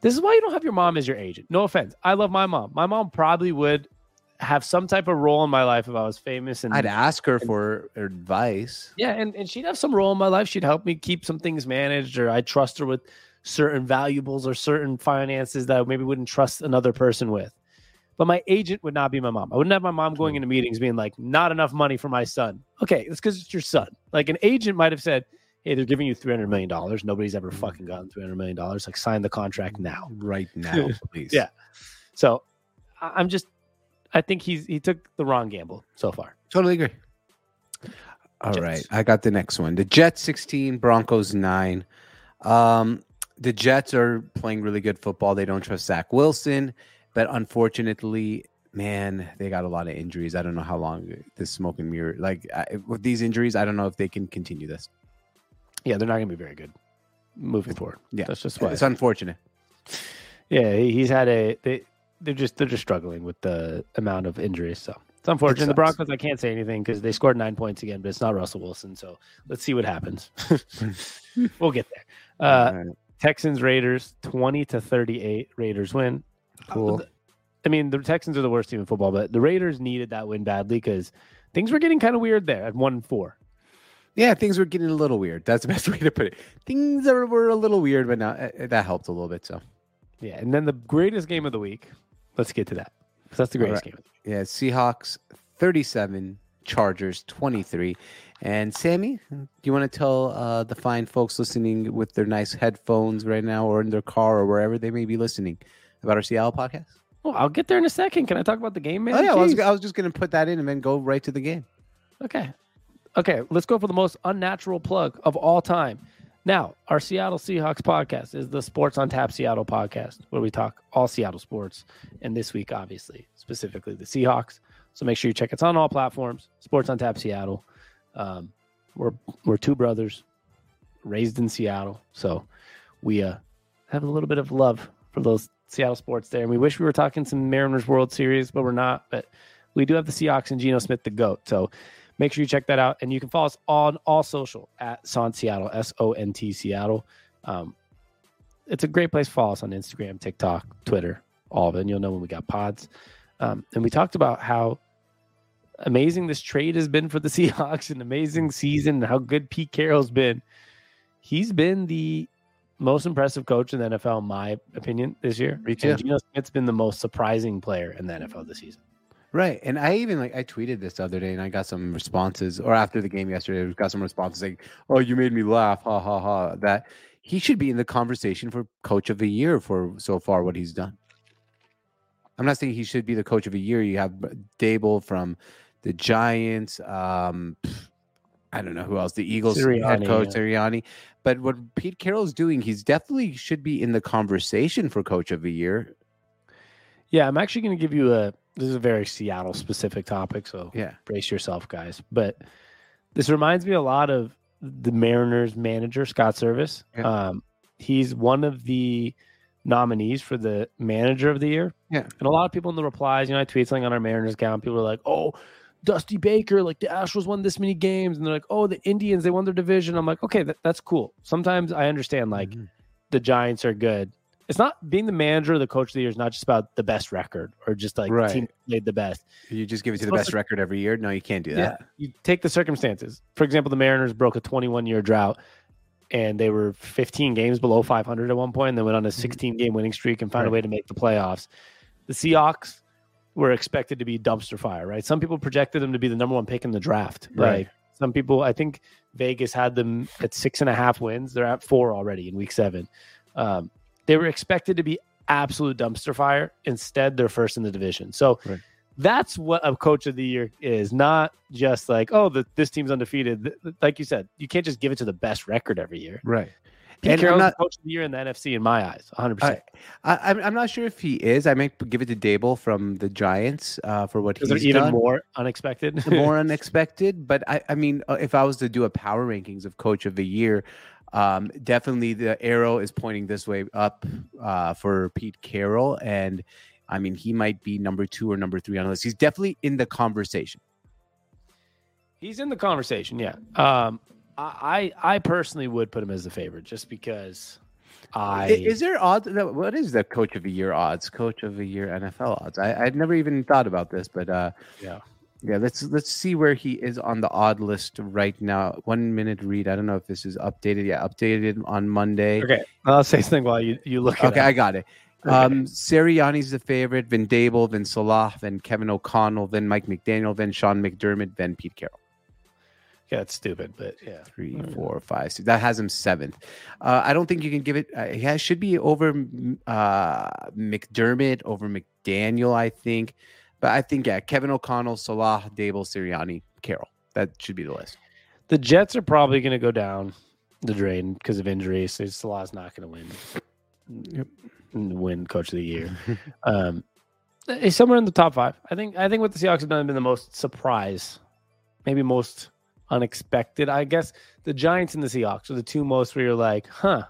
this is why you don't have your mom as your agent. No offense, I love my mom. My mom probably would have some type of role in my life if I was famous and I'd ask her for advice. yeah, and, and she'd have some role in my life. She'd help me keep some things managed, or I'd trust her with certain valuables or certain finances that I maybe wouldn't trust another person with. But my agent would not be my mom. I wouldn't have my mom going into meetings being like, not enough money for my son. Okay, it's because it's your son. Like an agent might have said, Hey, they're giving you $300 million. Nobody's ever fucking gotten $300 million. Like, sign the contract now. *laughs* Right now, *laughs* please. Yeah. So I'm just, I think he's, he took the wrong gamble so far. Totally agree. All Jets. right, I got the next one. The Jets 16, Broncos 9. Um, the Jets are playing really good football. They don't trust Zach Wilson, but unfortunately, man, they got a lot of injuries. I don't know how long this smoke and mirror, like I, with these injuries, I don't know if they can continue this. Yeah, they're not going to be very good moving forward. Yeah, That's just why. It's unfortunate. Yeah, he's had a they they're just they're just struggling with the amount of injuries. So it's unfortunate. The. Broncos, I can't say anything because they scored nine points again, but it's not Russell Wilson. So let's see what happens. *laughs* we'll get there. Uh, right. Texans Raiders twenty to thirty eight. Raiders win. Cool. Uh, I mean, the Texans are the worst team in football, but the Raiders needed that win badly because things were getting kind of weird there at one and four. Yeah, things were getting a little weird. That's the *laughs* best way to put it. Things are, were a little weird, but now uh, that helped a little bit. So Yeah, and then the greatest game of the week. Let's get to that. that's the greatest right. game. Of the week. Yeah, Seahawks 37, Chargers 23. And Sammy, do you want to tell uh, the fine folks listening with their nice headphones right now or in their car or wherever they may be listening about our Seattle podcast? Well, I'll get there in a second. Can I talk about the game, man? oh, yeah, I was, I was just going to put that in and then go right to the game. Okay. Okay, let's go for the most unnatural plug of all time. Now, our Seattle Seahawks podcast is the Sports on Tap Seattle podcast, where we talk all Seattle sports. And this week, obviously, specifically the Seahawks. So make sure you check us on all platforms. Sports on Tap Seattle. Um, we're we're two brothers raised in Seattle, so we uh, have a little bit of love for those Seattle sports there. And we wish we were talking some Mariners World Series, but we're not. But we do have the Seahawks and Geno Smith, the goat. So make sure you check that out. And you can follow us on all social at Sont Seattle, S O N T Seattle. Um, it's a great place to follow us on Instagram, TikTok, Twitter, all of it. And you'll know when we got pods. Um, and we talked about how amazing this trade has been for the *laughs* Seahawks, an amazing season, and how good Pete Carroll's been. He's been the most impressive coach in the NFL, in my opinion, this year. Too. And Geno Smith's been the most surprising player in the NFL this season. Right. And I even like I tweeted this the other day and I got some responses or after the game yesterday, I got some responses like, Oh, you made me laugh, ha ha ha. That he should be in the conversation for coach of the year for so far what he's done. I'm not saying he should be the coach of the year. You have Daboll from the Giants, um I don't know who else, the Eagles head coach yeah. Sirianni. But what Pete Carroll's doing, he's definitely should be in the conversation for coach of the year. Yeah, I'm actually going to give you a. This is a very Seattle specific topic, so Yeah. brace yourself, guys. But this reminds me a lot of the Mariners manager Scott Servais. Yeah. Um, he's one of the nominees for the manager of the year. Yeah. and a lot of people in the replies, you know, I tweet something on our Mariners account. People are like, "Oh, Dusty Baker, like the Astros won this many games," and they're like, "Oh, the Indians, they won their division." I'm like, okay, that, that's cool. Sometimes I understand like Mhm. the Giants are good. It's not being the manager or the coach of the year is not just about the best record or just like Right. the team played the best. You just give it to the best to- record every year. No, you can't do that. You take the circumstances. For example, the Mariners broke a 21 year drought and they were 15 games below 500 at one point and they went on a 16 game winning streak and found a way to make the playoffs. The Seahawks were expected to be dumpster fire, right? Some people projected them to be the number one pick in the draft. Right. Like some people, I think Vegas had them at six and a half wins. They're at four already in week seven. Um, they were expected to be absolute dumpster fire. Instead, they're first in the division. So Right. that's what a coach of the year is, not just like, oh, the, this team's undefeated. Like you said, you can't just give it to the best record every year. Right. Pete And Carroll's not- the coach of the year in the NFC in my eyes, 100%. I, I, I'm I'm not sure if he is. I might give it to Daboll from the Giants uh, for what he's even done. more unexpected. more *laughs* unexpected. But I, I mean, uh, if I was to do a power rankings of coach of the year, um, definitely the arrow is pointing this way up uh, for Pete Carroll, and I mean he might be number two or number three on the list. He's definitely in the conversation. He's in the conversation, yeah. Um, I, I I personally would put him as the favorite just because I I, is there odds? What is the coach of the year odds? Coach of the year NFL odds? I, I'd never even thought about this, but uh, yeah. yeah, let's let's see where he is on the odd list right now. One minute read. I don't know if this is updated. Yeah, updated on Monday. Okay, I'll say something while you you look. At Okay, I got it. Okay. Um, Sirianni's the favorite, then Daboll, then Salah, then Kevin O'Connell, then Mike McDaniel, then Sean McDermott, then Pete Carroll. Yeah, it's stupid, but yeah. Three, four, five, six. That has him seventh. Uh, I don't think you can give it. Uh, he has, should be over uh, McDermott, over McDaniel, I think. But I think yeah, Kevin O'Connell, Salah, Daboll, Sirianni, Carroll. That should be the list. The Jets are probably going to go down the drain because of injuries. So Salah's not going to win. Yep. Win Coach of the Year. *laughs* um, somewhere in the top five. I think. I think what the Seahawks have done have been the most surprise, maybe most unexpected. I guess the Giants and the Seahawks are the two most where you're like, huh,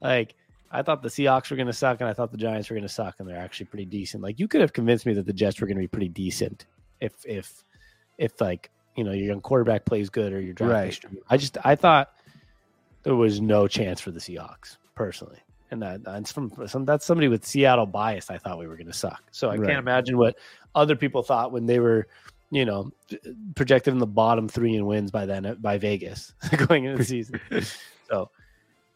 like. I thought the Seahawks were going to suck, and I thought the Giants were going to suck, and they're actually pretty decent. Like you could have convinced me that the Jets were going to be pretty decent if, if, if like you know your young quarterback plays good or your draft Right. I just I thought there was no chance for the Seahawks personally, and that that's from some that's somebody with Seattle bias. I thought we were going to suck, so I Right. can't imagine what other people thought when they were, you know, projected in the bottom three in wins by then by Vegas *laughs* going into the *laughs* season. so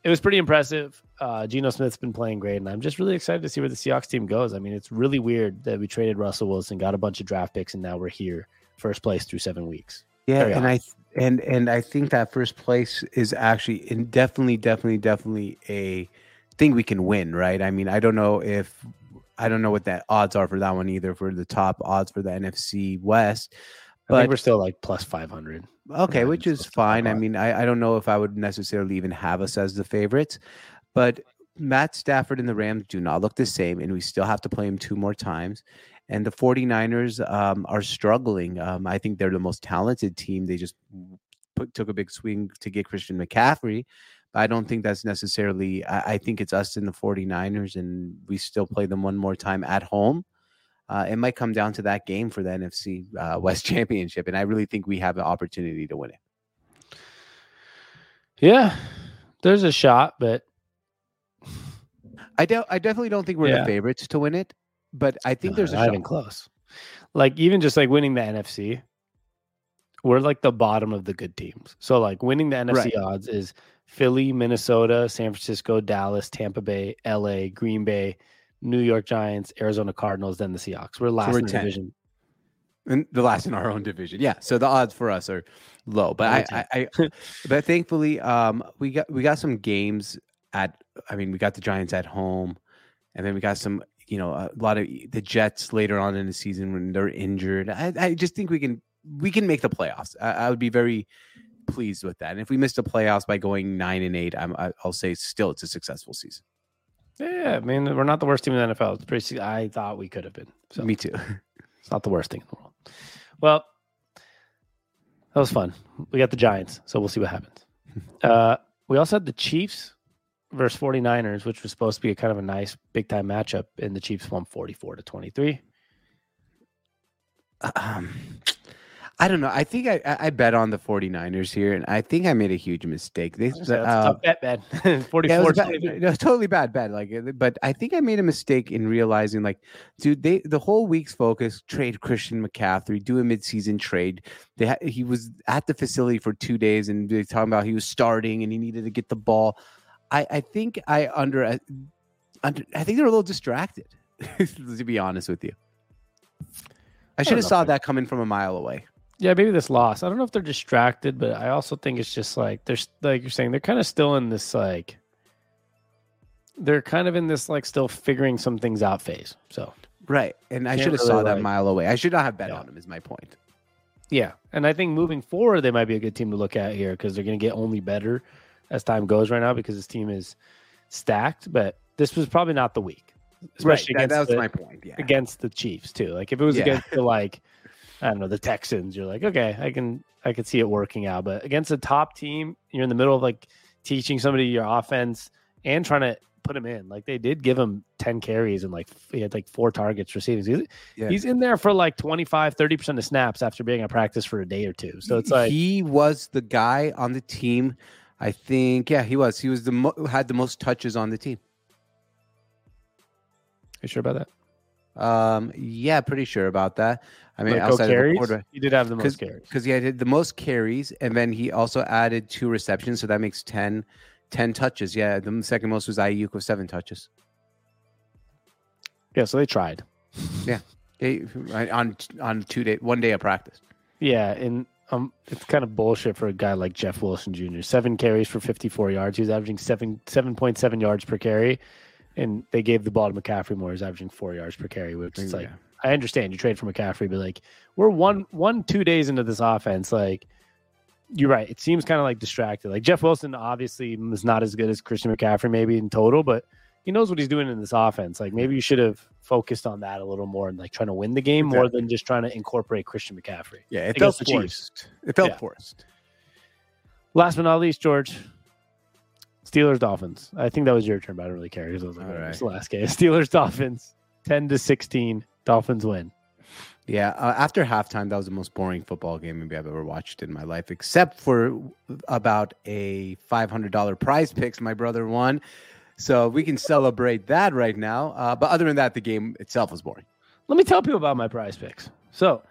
it was pretty impressive. Uh, Geno Smith's been playing great, and I'm just really excited to see where the Seahawks team goes. I mean, it's really weird that we traded Russell Wilson, got a bunch of draft picks, and now we're here, first place through seven weeks. Yeah, and I and and I think that first place is actually in definitely, definitely, definitely a thing we can win, right? I mean, I don't know if I don't know what that odds are for that one either for the top odds for the NFC West. I think But- we're still like plus 500. Okay, which is fine. I mean, I, I don't know if I would necessarily even have us as the favorites, but Matt Stafford and the Rams do not look the same, and we still have to play him two more times. And the 49ers um, are struggling. Um, I think they're the most talented team. They just put, took a big swing to get Christian McCaffrey. I don't think that's necessarily, I, I think it's us and the 49ers, and we still play them one more time at home. Uh, it might come down to that game for the NFC uh, West *laughs* Championship, and I really think we have an opportunity to win it. Yeah, there's a shot, but I de- I definitely don't think we're Yeah. the favorites to win it, but I think there's a not shot. even close. Like even just like winning the NFC, we're like the bottom of the good teams. So like winning the NFC odds is Philly, Minnesota, San Francisco, Dallas, Tampa Bay, LA, Green Bay, New York Giants, Arizona Cardinals, then the Seahawks. We're last we're in the 10. division. And the last in our own division. Yeah. So the odds for us are low. But I, I, I but thankfully, um, we got we got some games at I mean, we got the Giants at home, and then we got some, you know, a lot of the Jets later on in the season when they're injured. I, I just think we can we can make the playoffs. I, I would be very pleased with that. And if we missed the playoffs by going nine and eight, I'm, I, I'll say still it's a successful season. Yeah, I mean we're not the worst team in the NFL. It's pretty. I thought we could have been. So Me too. *laughs* It's not the worst thing in the world. Well, that was fun. We got the Giants, so we'll see what happens. *laughs* Uh, we also had the Chiefs versus 49ers, which was supposed to be a kind of a nice big time matchup, and the Chiefs won 44 to 23. um, I don't know. I think I, I bet on the 49ers here, and I think I made a huge mistake. They, uh, tough bet, man. 44 *laughs* yeah, it was, bad, 23. it totally bad, bad. Like, uh, but I think I made a mistake in realizing, like, dude, they the whole week's focus trade Christian McCaffrey, do a midseason trade. They ha- he was at the facility for two days, and they're talking about he was starting and he needed to get the ball. I I think I under, uh, under I think they're a little distracted, *laughs* to be honest with you. I should have saw that coming from a mile away. Yeah, maybe this loss. I don't know if they're distracted, but I also think it's just like there's like you're saying they're kind of still in this like they're kind of in this like still figuring some things out phase. So Right. And I should have really, saw that like- mile away. I should not have bet Yeah. on them. is my point. yeah, and I think moving forward, they might be a good team to look at here because they're going to get only better as time goes right now because this team is stacked. But this was probably not the week, especially Right. That, against that was the, my point. Yeah. against the Chiefs too. Like if it was Yeah. against the like *laughs* I don't know the Texans, you're like okay, I can I can see it working out. But against a top team, you're in the middle of like teaching somebody your offense and trying to put him in. Like they did give him 10 carries and like he had like four targets receiving. He's, Yeah. he's in there for like 25, 30% of snaps after being at practice for a day or two. So it's like he was the guy on the team. I think, yeah, he was. He was the mo- had the most touches on the team. you sure about that? Um, yeah, pretty sure about that. I mean, Like, go outside of the quarterback, He did have the most carries. because he had the most carries, and then he also added two receptions, so that makes 10, 10 touches. Yeah, the second most was Aiyuk with seven touches. Yeah, so they tried. They, on on two day, one day of practice. Yeah, and um, it's kind of bullshit for a guy like Jeff Wilson Jr. Seven carries for 54 yards. He was averaging seven 7.7 yards per carry, and they gave the ball to McCaffrey more. He's averaging four yards per carry, which is like Yeah. I understand you trade for McCaffrey, but like we're one one two days into this offense, like you're right. It seems kind of like distracted. Like Jeff Wilson obviously is not as good as Christian McCaffrey, maybe in total, but he knows what he's doing in this offense. Like maybe you should have focused on that a little more and like trying to win the game more than just trying to incorporate Christian McCaffrey. Yeah, it felt forced. It felt Yeah. forced. Last but not least, George. Steelers Dolphins. I think that was your turn, but I don't really care because I was like, All "Oh, right. it's the last game. *laughs* Steelers Dolphins, ten to sixteen. Dolphins win. Yeah, uh, after halftime, that was the most boring football game maybe I've ever watched in my life, except for about a five hundred dollar prize picks my brother won. So we can celebrate that right now. Uh, but other than that, the game itself was boring. Let me tell people about my prize picks. So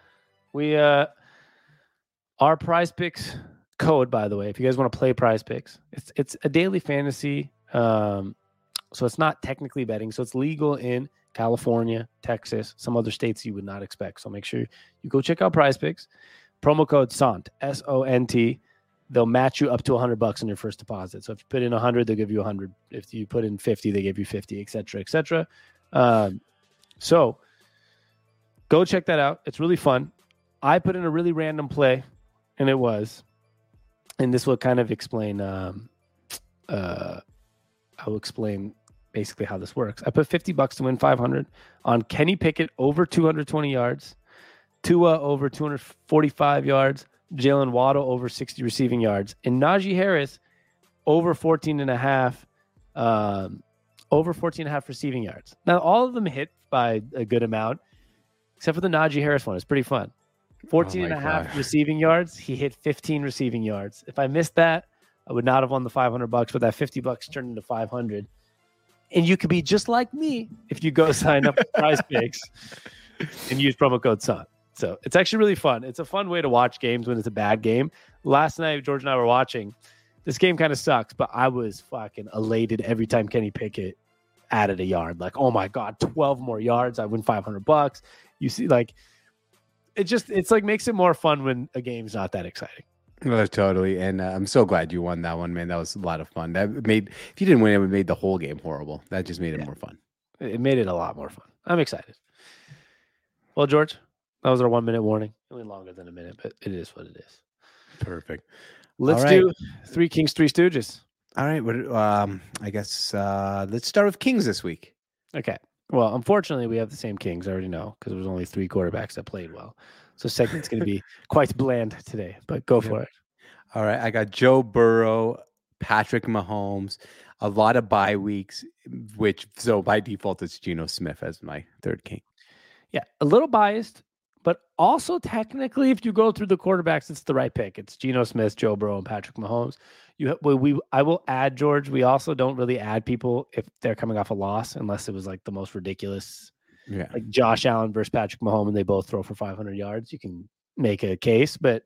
we uh our prize picks code, by the way, if you guys want to play prize picks, it's it's a daily fantasy. Um so it's not technically betting. So it's legal in California, Texas, some other states you would not expect. So make sure you go check out prize picks. Promo code SONT, S O N T. They'll match you up to 100 bucks on your first deposit. So if you put in 100, they'll give you 100. If you put in 50, they give you 50, et cetera, et cetera. Um, so go check that out. It's really fun. I put in a really random play, and it was, and this will kind of explain. Um, uh, I will explain basically how this works. I put 50 bucks to win 500 on Kenny Pickett over 220 yards, Tua over 245 yards, Jalen Waddle over 60 receiving yards, and Najee Harris over 14 and a half, um, over 14 and a half receiving yards. Now, all of them hit by a good amount, except for the Najee Harris one. It's pretty fun. 14 and my a half God. receiving yards. He hit 15 receiving yards. If I missed that, I would not have won the 500 bucks, but that 50 bucks turned into 500. And you could be just like me if you go *laughs* sign up for prize picks and use promo code SUN. So it's actually really fun. It's a fun way to watch games when it's a bad game. Last night, George and I were watching. This game kind of sucks, but I was fucking elated every time Kenny Pickett added a yard. Like, oh my god, twelve more yards, I win five hundred bucks. You see, like, it just it's like makes it more fun when a game's not that exciting. No, totally. And uh, I'm so glad you won that one, man. That was a lot of fun. That made if you didn't win, it would made the whole game horrible. That just made it Yeah. more fun. It made it a lot more fun. I'm excited. Well, George, that was our one minute warning. Only longer than a minute, but it is what it is. Perfect. Let's right. do Three Kings, Three Stooges. All right. What, um, I guess uh, let's start with Kings this week. Okay. Well, unfortunately, we have the same Kings. I already know because there was only three quarterbacks that played well. So segment's going to be quite bland today. But go Yeah. for it. All right. I got Joe Burrow, Patrick Mahomes, a lot of bye weeks, which so by default it's Geno Smith as my third king. Yeah, a little biased, but also technically, if you go through the quarterbacks, it's the right pick. It's Geno Smith, Joe Burrow, and Patrick Mahomes. You we, we I will add George. We also don't really add people if they're coming off a loss, unless it was like the most ridiculous, Yeah. like Josh Allen versus Patrick Mahomes, and they both throw for 500 yards. You can make a case, but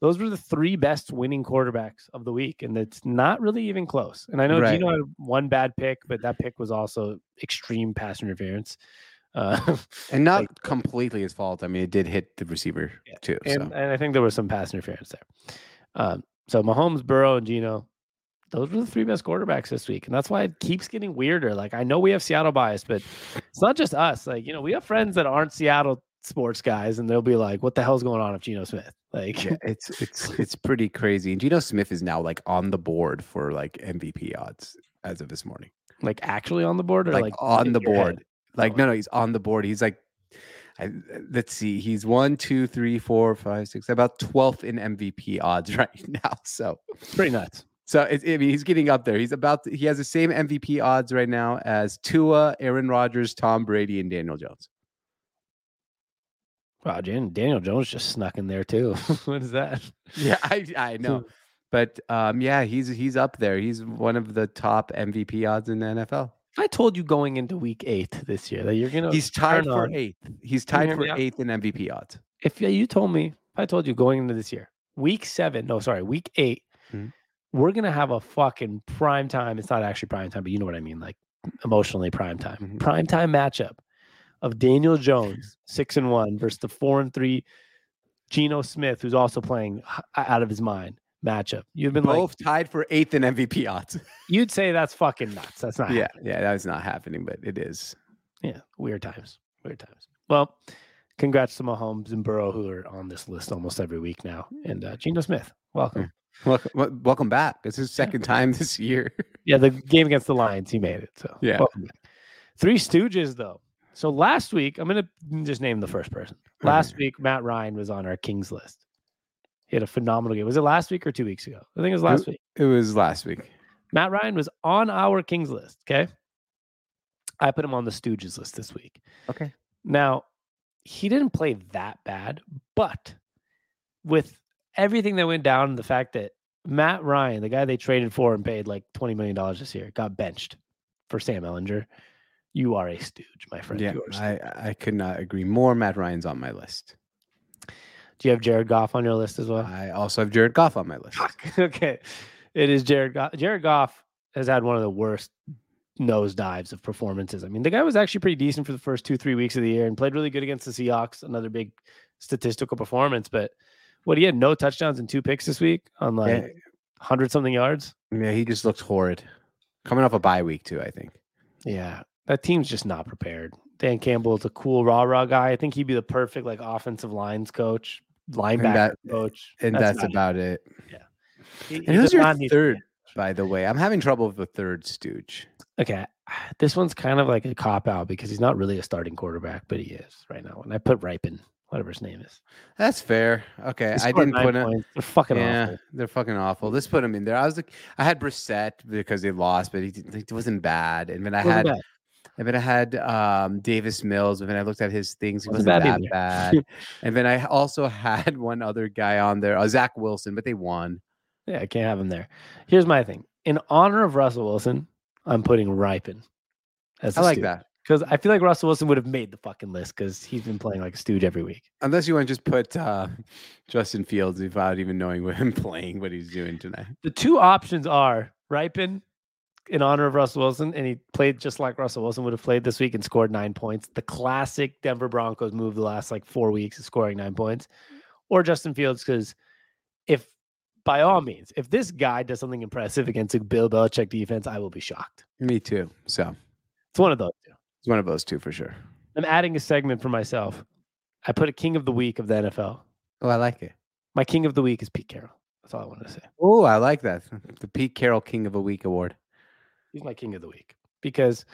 those were the three best winning quarterbacks of the week, and it's not really even close. And I know Right. Geno had one bad pick, but that pick was also extreme pass interference. *laughs* Uh, And not Like- completely his fault. I mean, it did hit the receiver Yeah. too. and, so and I think there was some pass interference there. Um, so Mahomes, Burrow, and Geno, those were the three best quarterbacks this week. And that's why it keeps getting weirder. Like I know we have Seattle bias, but it's not just us. Like, you know, we have friends that aren't Seattle sports guys, and they'll be like, What the hell's going on with Geno Smith? Like Yeah, *laughs* it's it's it's pretty crazy. And Geno Smith is now like on the board for like MVP odds as of this morning. like actually on the board or Like, like, on the your head? board. Like Oh. no, no, he's on the board. He's like, I, let's see, he's one, two, three, four, five, six, about twelfth in MVP odds *laughs* right now. So pretty nuts. So I mean, he's getting up there. He's about. To, he has the same MVP odds right now as Tua, Aaron Rodgers, Tom Brady, and Daniel Jones. Wow, Daniel Jones just snuck in there too. *laughs* what is that? Yeah, I I know, *laughs* but um, yeah, he's he's up there. He's one of the top MVP odds in the NFL. I told you going into week eight this year that you're gonna He's tied for on- eighth. He's tied for eighth in MVP odds. if you- you told me, if I told you going into this year, week seven, no, sorry, week 8 Mhm. We're gonna have a fucking prime time. It's not actually prime time, but you know what I mean, like emotionally prime time, Mhm. prime time matchup of Daniel Jones *laughs* six and one versus the four and three Geno Smith, who's also playing out of his mind matchup. You've been like, Both tied for eighth in MVP odds. *laughs* you'd say that's fucking nuts. That's not yeah, yeah, that's not happening, but it is. Yeah, weird times. Weird times. Well, congrats to Mahomes and Burrow, who are on this list almost every week now. And uh, Geno Smith, welcome. Welcome, welcome back. It's his second time this year. *laughs* Yeah, the game against the Lions, he made it. So Yeah. Three Stooges, though. So last week, I'm gonna just name the first person. Last week, Matt Ryan was on our Kings list. He had a phenomenal game. Was it last week or two weeks ago? I think it was last week. It was last week. Matt Ryan was on our Kings list. Okay. I put him on the Stooges list this week. Okay. Now, he didn't play that bad, but with everything that went down, the fact that Matt Ryan, the guy they traded for and paid like $20 million this year, got benched for Sam Ehlinger. You are a stooge, my friend. Yeah, You are a I. I could not agree more. Matt Ryan's on my list. Do you have Jared Goff on your list as well? I also have Jared Goff on my list. *laughs* okay. It is Jared Goff. Jared Goff has had one of the worst nosedives of performances. I mean, the guy was actually pretty decent for the first two, three weeks of the year and played really good against the Seahawks. Another big statistical performance. But what he had no touchdowns and two picks this week on like Yeah, hundred something yards. yeah, he just looks horrid. Coming off a bye week too, I think. Yeah, that team's just not prepared. Dan Campbell is a cool rah rah guy. I think he'd be the perfect like offensive lines coach, linebacker that- coach, And that's, about it. it. He- he And who's your not need to be third, by the way? I'm having trouble with the third stooge. Okay, this one's kind of like a cop out because he's not really a starting quarterback, but he is right now. And I put Rypien, whatever his name is. That's fair. Okay, I didn't put him. points. They're fucking Yeah, awful. they're fucking awful. Let's put him in there. I was like, I had Brissett because they lost, but he, didn't- he wasn't bad. And then I had, bad. and then I had um, Davis Mills. And then I looked at his things. He Wasn't wasn't, bad that bad. *laughs* and then I also had one other guy on there, uh, Zach Wilson, but they won. Yeah, I can't have him there. Here's my thing. In honor of Russell Wilson, I'm putting Rypien. I like that. Because I feel like Russell Wilson would have made the fucking list because he's been playing like a stooge every week. Unless you want to just put uh, Justin Fields without even knowing what *laughs* him playing, what he's doing tonight. The two options are Rypien in honor of Russell Wilson, and he played just like Russell Wilson would have played this week and scored nine points. The classic Denver Broncos move the last like four weeks of scoring nine points, or Justin Fields because if by all means, if this guy does something impressive against a Bill Belichick defense, I will be shocked. Me too. So It's one of those two. It's one of those two for sure. I'm adding a segment for myself. I put a king of the week of the NFL. Oh, I like it. My king of the week is Pete Carroll. That's all I wanted to say. Oh, I like that. *laughs* The Pete Carroll King of a Week award. He's my king of the week because,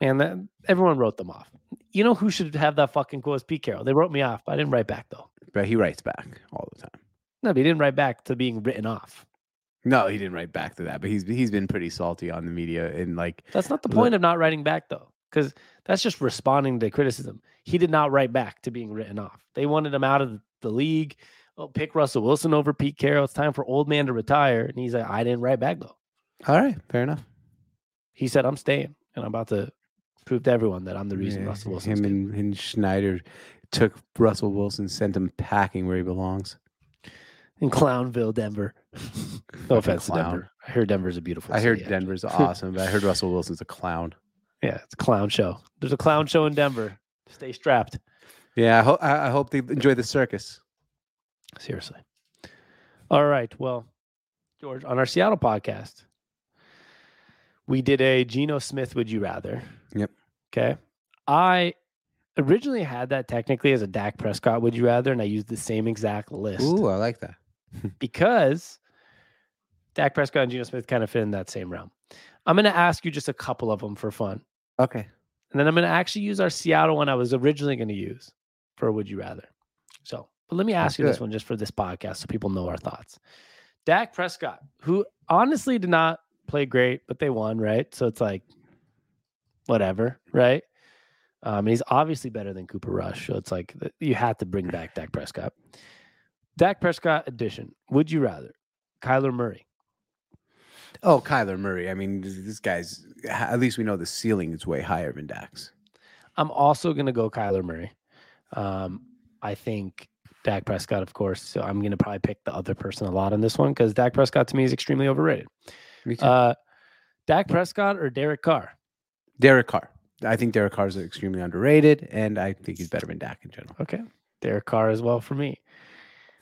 man, that, everyone wrote them off. You know who should have that fucking quote? Is Pete Carroll. They wrote me off, but I didn't write back though. But he writes back all the time. No, but he didn't write back to being written off. No, he didn't write back to that, but he's he's been pretty salty on the media and like That's not the Look- point of not writing back though, because that's just responding to criticism. He did not write back to being written off. They wanted him out of the league. Oh, pick Russell Wilson over Pete Carroll. It's time for old man to retire. And he's like, I didn't write back though. all right, fair enough. He said, I'm staying, and I'm about to prove to everyone that I'm the reason Yeah, Russell Wilson. him and, and Schneider took Russell Wilson, sent him packing where he belongs. in Clownville, Denver. *laughs* no offense to. Denver. I heard Denver's a beautiful. I heard Denver's *laughs* awesome, but I heard Russell Wilson's a clown. Yeah, it's a clown show. There's a clown show in Denver. Stay strapped. Yeah, I hope I I hope they enjoy the circus. Seriously. All right. Well, George, on our Seattle podcast, we did a Geno Smith Would You Rather. Yep. Okay. I originally had that technically as a Dak Prescott Would You Rather, and I used the same exact list Ooh, I like that. *laughs* *laughs* because Dak Prescott and Geno Smith kind of fit in that same realm. I'm going to ask you just a couple of them for fun. Okay. And then I'm going to actually use our Seattle one I was originally going to use for Would You Rather. So, but let me ask That's you this one just for this podcast so people know our thoughts. Dak Prescott, who honestly did not play great, but they won, right? So it's like, whatever, right? Um, he's obviously better than Cooper Rush. So it's like you had to bring back Dak Prescott. Dak Prescott edition. Would you rather Kyler Murray? Oh, Kyler Murray. I mean, this guy's at least we know the ceiling is way higher than Dak's. I'm also going to go Kyler Murray. Um, I think Dak Prescott, of course. So I'm going to probably pick the other person a lot on this one because Dak Prescott to me is extremely overrated. Me too. Uh, Dak Prescott or Derek Carr? Derek Carr. I think Derek Carr is extremely underrated, and I think he's better than Dak in general. Okay. Derek Carr as well for me.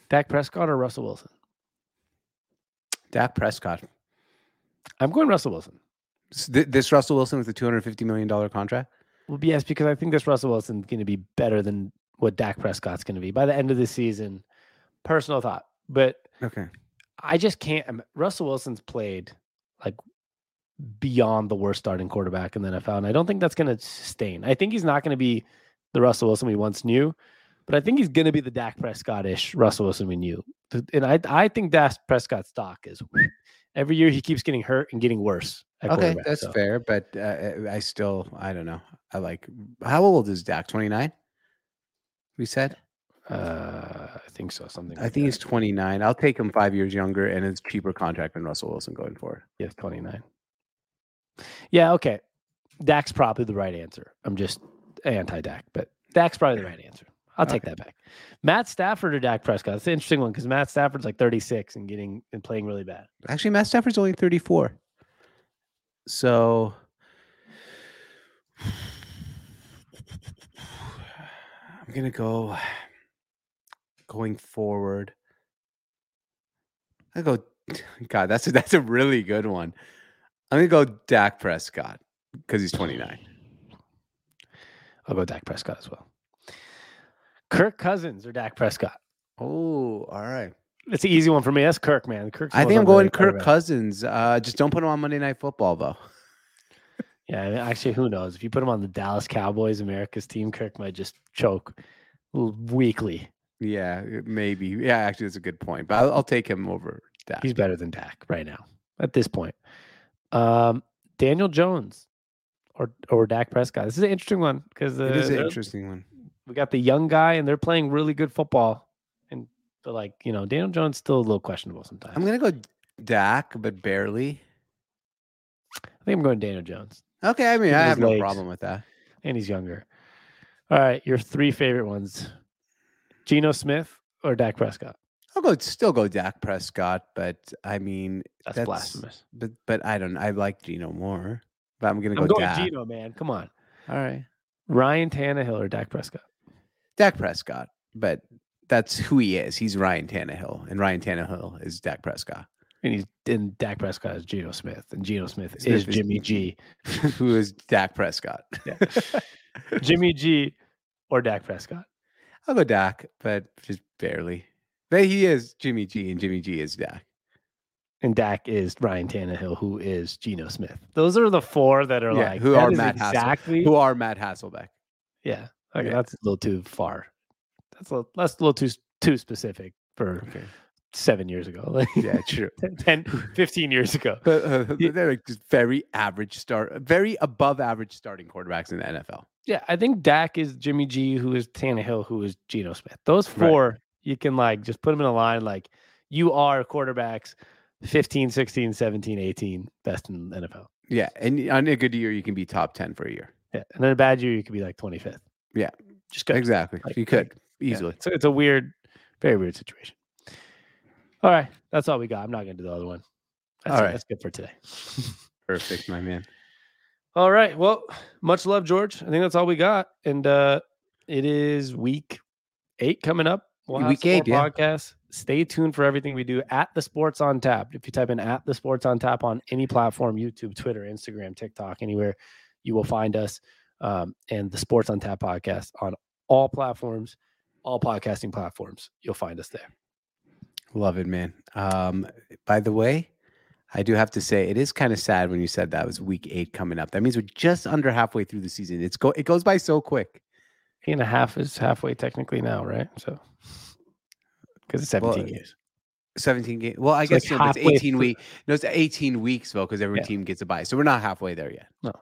Dak Prescott or Russell Wilson? Dak Prescott. I'm going Russell Wilson. This Russell Wilson with hundred fifty million dollar contract. Well, yes, because I think this Russell Wilson's going to be better than what Dak Prescott's going to be by the end of the season. Personal thought, but Okay. I just can't. im- Russell Wilson's played like beyond the worst starting quarterback in the NFL, and I don't think that's going to sustain. I think he's not going to be the Russell Wilson we once knew, but I think he's going to be the Dak Prescott-ish Russell Wilson we knew. And I, I think Dak Prescott's stock is every year he keeps getting hurt and getting worse. Okay, that's so. fair, but uh, I still I don't know. I like how old is Dak? Twenty nine. We said. Uh, I think so. Something. I think that. he's twenty nine. I'll take him five years younger, and it's cheaper contract than Russell Wilson going forward. Yes, 29. Yeah, okay. Dak's probably the right answer. I'm just anti Dak, but Dak's probably the right answer. I'll take that back. Matt Stafford or Dak Prescott? That's an interesting one because Matt Stafford's like 36 and getting and playing really bad. Actually, Matt Stafford's only 34. So *sighs* I'm gonna go going forward. I go *sighs* God, that's a that's a really good one. I'm gonna go Dak Prescott because he's 29. I'll go Dak Prescott as well. Kirk Cousins or Dak Prescott? Oh, all right. It's an easy one for me. That's Kirk, man. Kirk's I think I'm going Kirk. Cousins. Uh, just don't put him on Monday Night Football though. Yeah, actually, who knows? If you put him on the Dallas Cowboys, America's team, Kirk might just choke weekly. Yeah, maybe. Yeah, actually, that's a good point. But I'll, I'll take him over Dak. He's better than Dak right now at this point. Um, Daniel Jones or or Dak Prescott. This is an interesting one because it is an uh, interesting one. We got the young guy and they're playing really good football, and but like you know, Daniel Jones still a little questionable sometimes. I'm gonna go Dak, but barely. I think I'm going Daniel Jones, Okay, I mean, I have no problem with that. and he's younger. All right, your three favorite ones: Geno Smith or Dak Prescott. I'll go still go Dak Prescott, but I mean, That's, That's- blasphemous. but but I don't. I like Geno more, but I'm gonna go. I'm go going Dak. Geno, man. Come on, All right, Ryan Tannehill or Dak Prescott. Dak Prescott, but that's who he is. He's Ryan Tannehill, and Ryan Tannehill is Dak Prescott, And he's and Dak Prescott is Geno Smith, and Geno Smith, Smith is is- Jimmy G. *laughs* who is Dak Prescott. Yeah. *laughs* Jimmy G or Dak Prescott. I'll go Dak, but just barely. But he is Jimmy G, and Jimmy G is Dak. And Dak is Ryan Tannehill, who is Geno Smith. Those are the four that are Yeah, like who are Matt Hassel- exactly. Who are Matt Hasselbeck? yeah, okay, that's a little too far. That's a little, that's a little too too specific for Okay. seven years ago, *laughs* Yeah, true. 10, 15 years ago. But uh, they're like just very average start, very above average starting quarterbacks in the NFL. Yeah, I think Dak is Jimmy G, who is Tannehill, who is Geno Smith. Those Right. four, you can like just put them in a line. Like you are quarterbacks 15, 16, 17, 18, best in the NFL. Yeah, and on a good year, you can be top ten for a year. Yeah. And then a bad year, you could be like 25th. Yeah, Just go. Exactly, Like- you like- could Yeah, easily. So it's a weird, very weird situation. All right. That's all we got. I'm not going to do the other one. That's, All it. right. That's good for today. *laughs* Perfect, my man. all right. Well, much love, George. I think that's all we got. And uh it is week eight coming up. We'll Week eight, yeah. podcasts. Stay tuned for everything we do at the Sports on Tap. If you type in at the Sports on Tap on any platform, YouTube, Twitter, Instagram, TikTok, anywhere, you will find us. Um, and the Sports on Tap podcast on all platforms, all podcasting platforms. You'll find us there. Love it, man. Um, by the way, I do have to say it is kind of sad when you said that was week eight coming up. That means we're just under halfway through the season. It's go it goes by so quick. Eight and a half is halfway technically now, right? So, because it's 17 Well, games. 17 games. Well, I It's guess like no, it's 18 through- week. No, it's 18 weeks though, because every Yeah. team gets a bye. So we're not halfway there yet. No.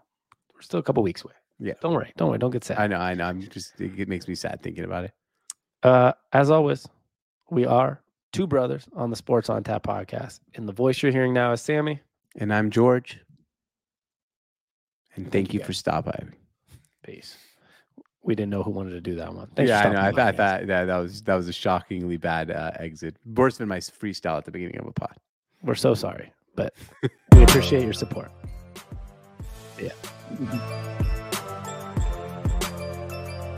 We're still a couple weeks away. Yeah. Don't worry. Don't worry. Don't get sad. I know, I know. I'm just it makes me sad thinking about it. Uh, as always, we are two brothers on the Sports on Tap podcast. And the voice you're hearing now is Sammy. And I'm George. And thank, you, you, for stopping. Peace. We didn't know who wanted to do that one. Thanks for yeah, I know. I, thought that, that that was that was a shockingly bad uh, exit. Worse than my freestyle at the beginning of a pod. We're so sorry, but *laughs* we appreciate your support. Yeah. *laughs*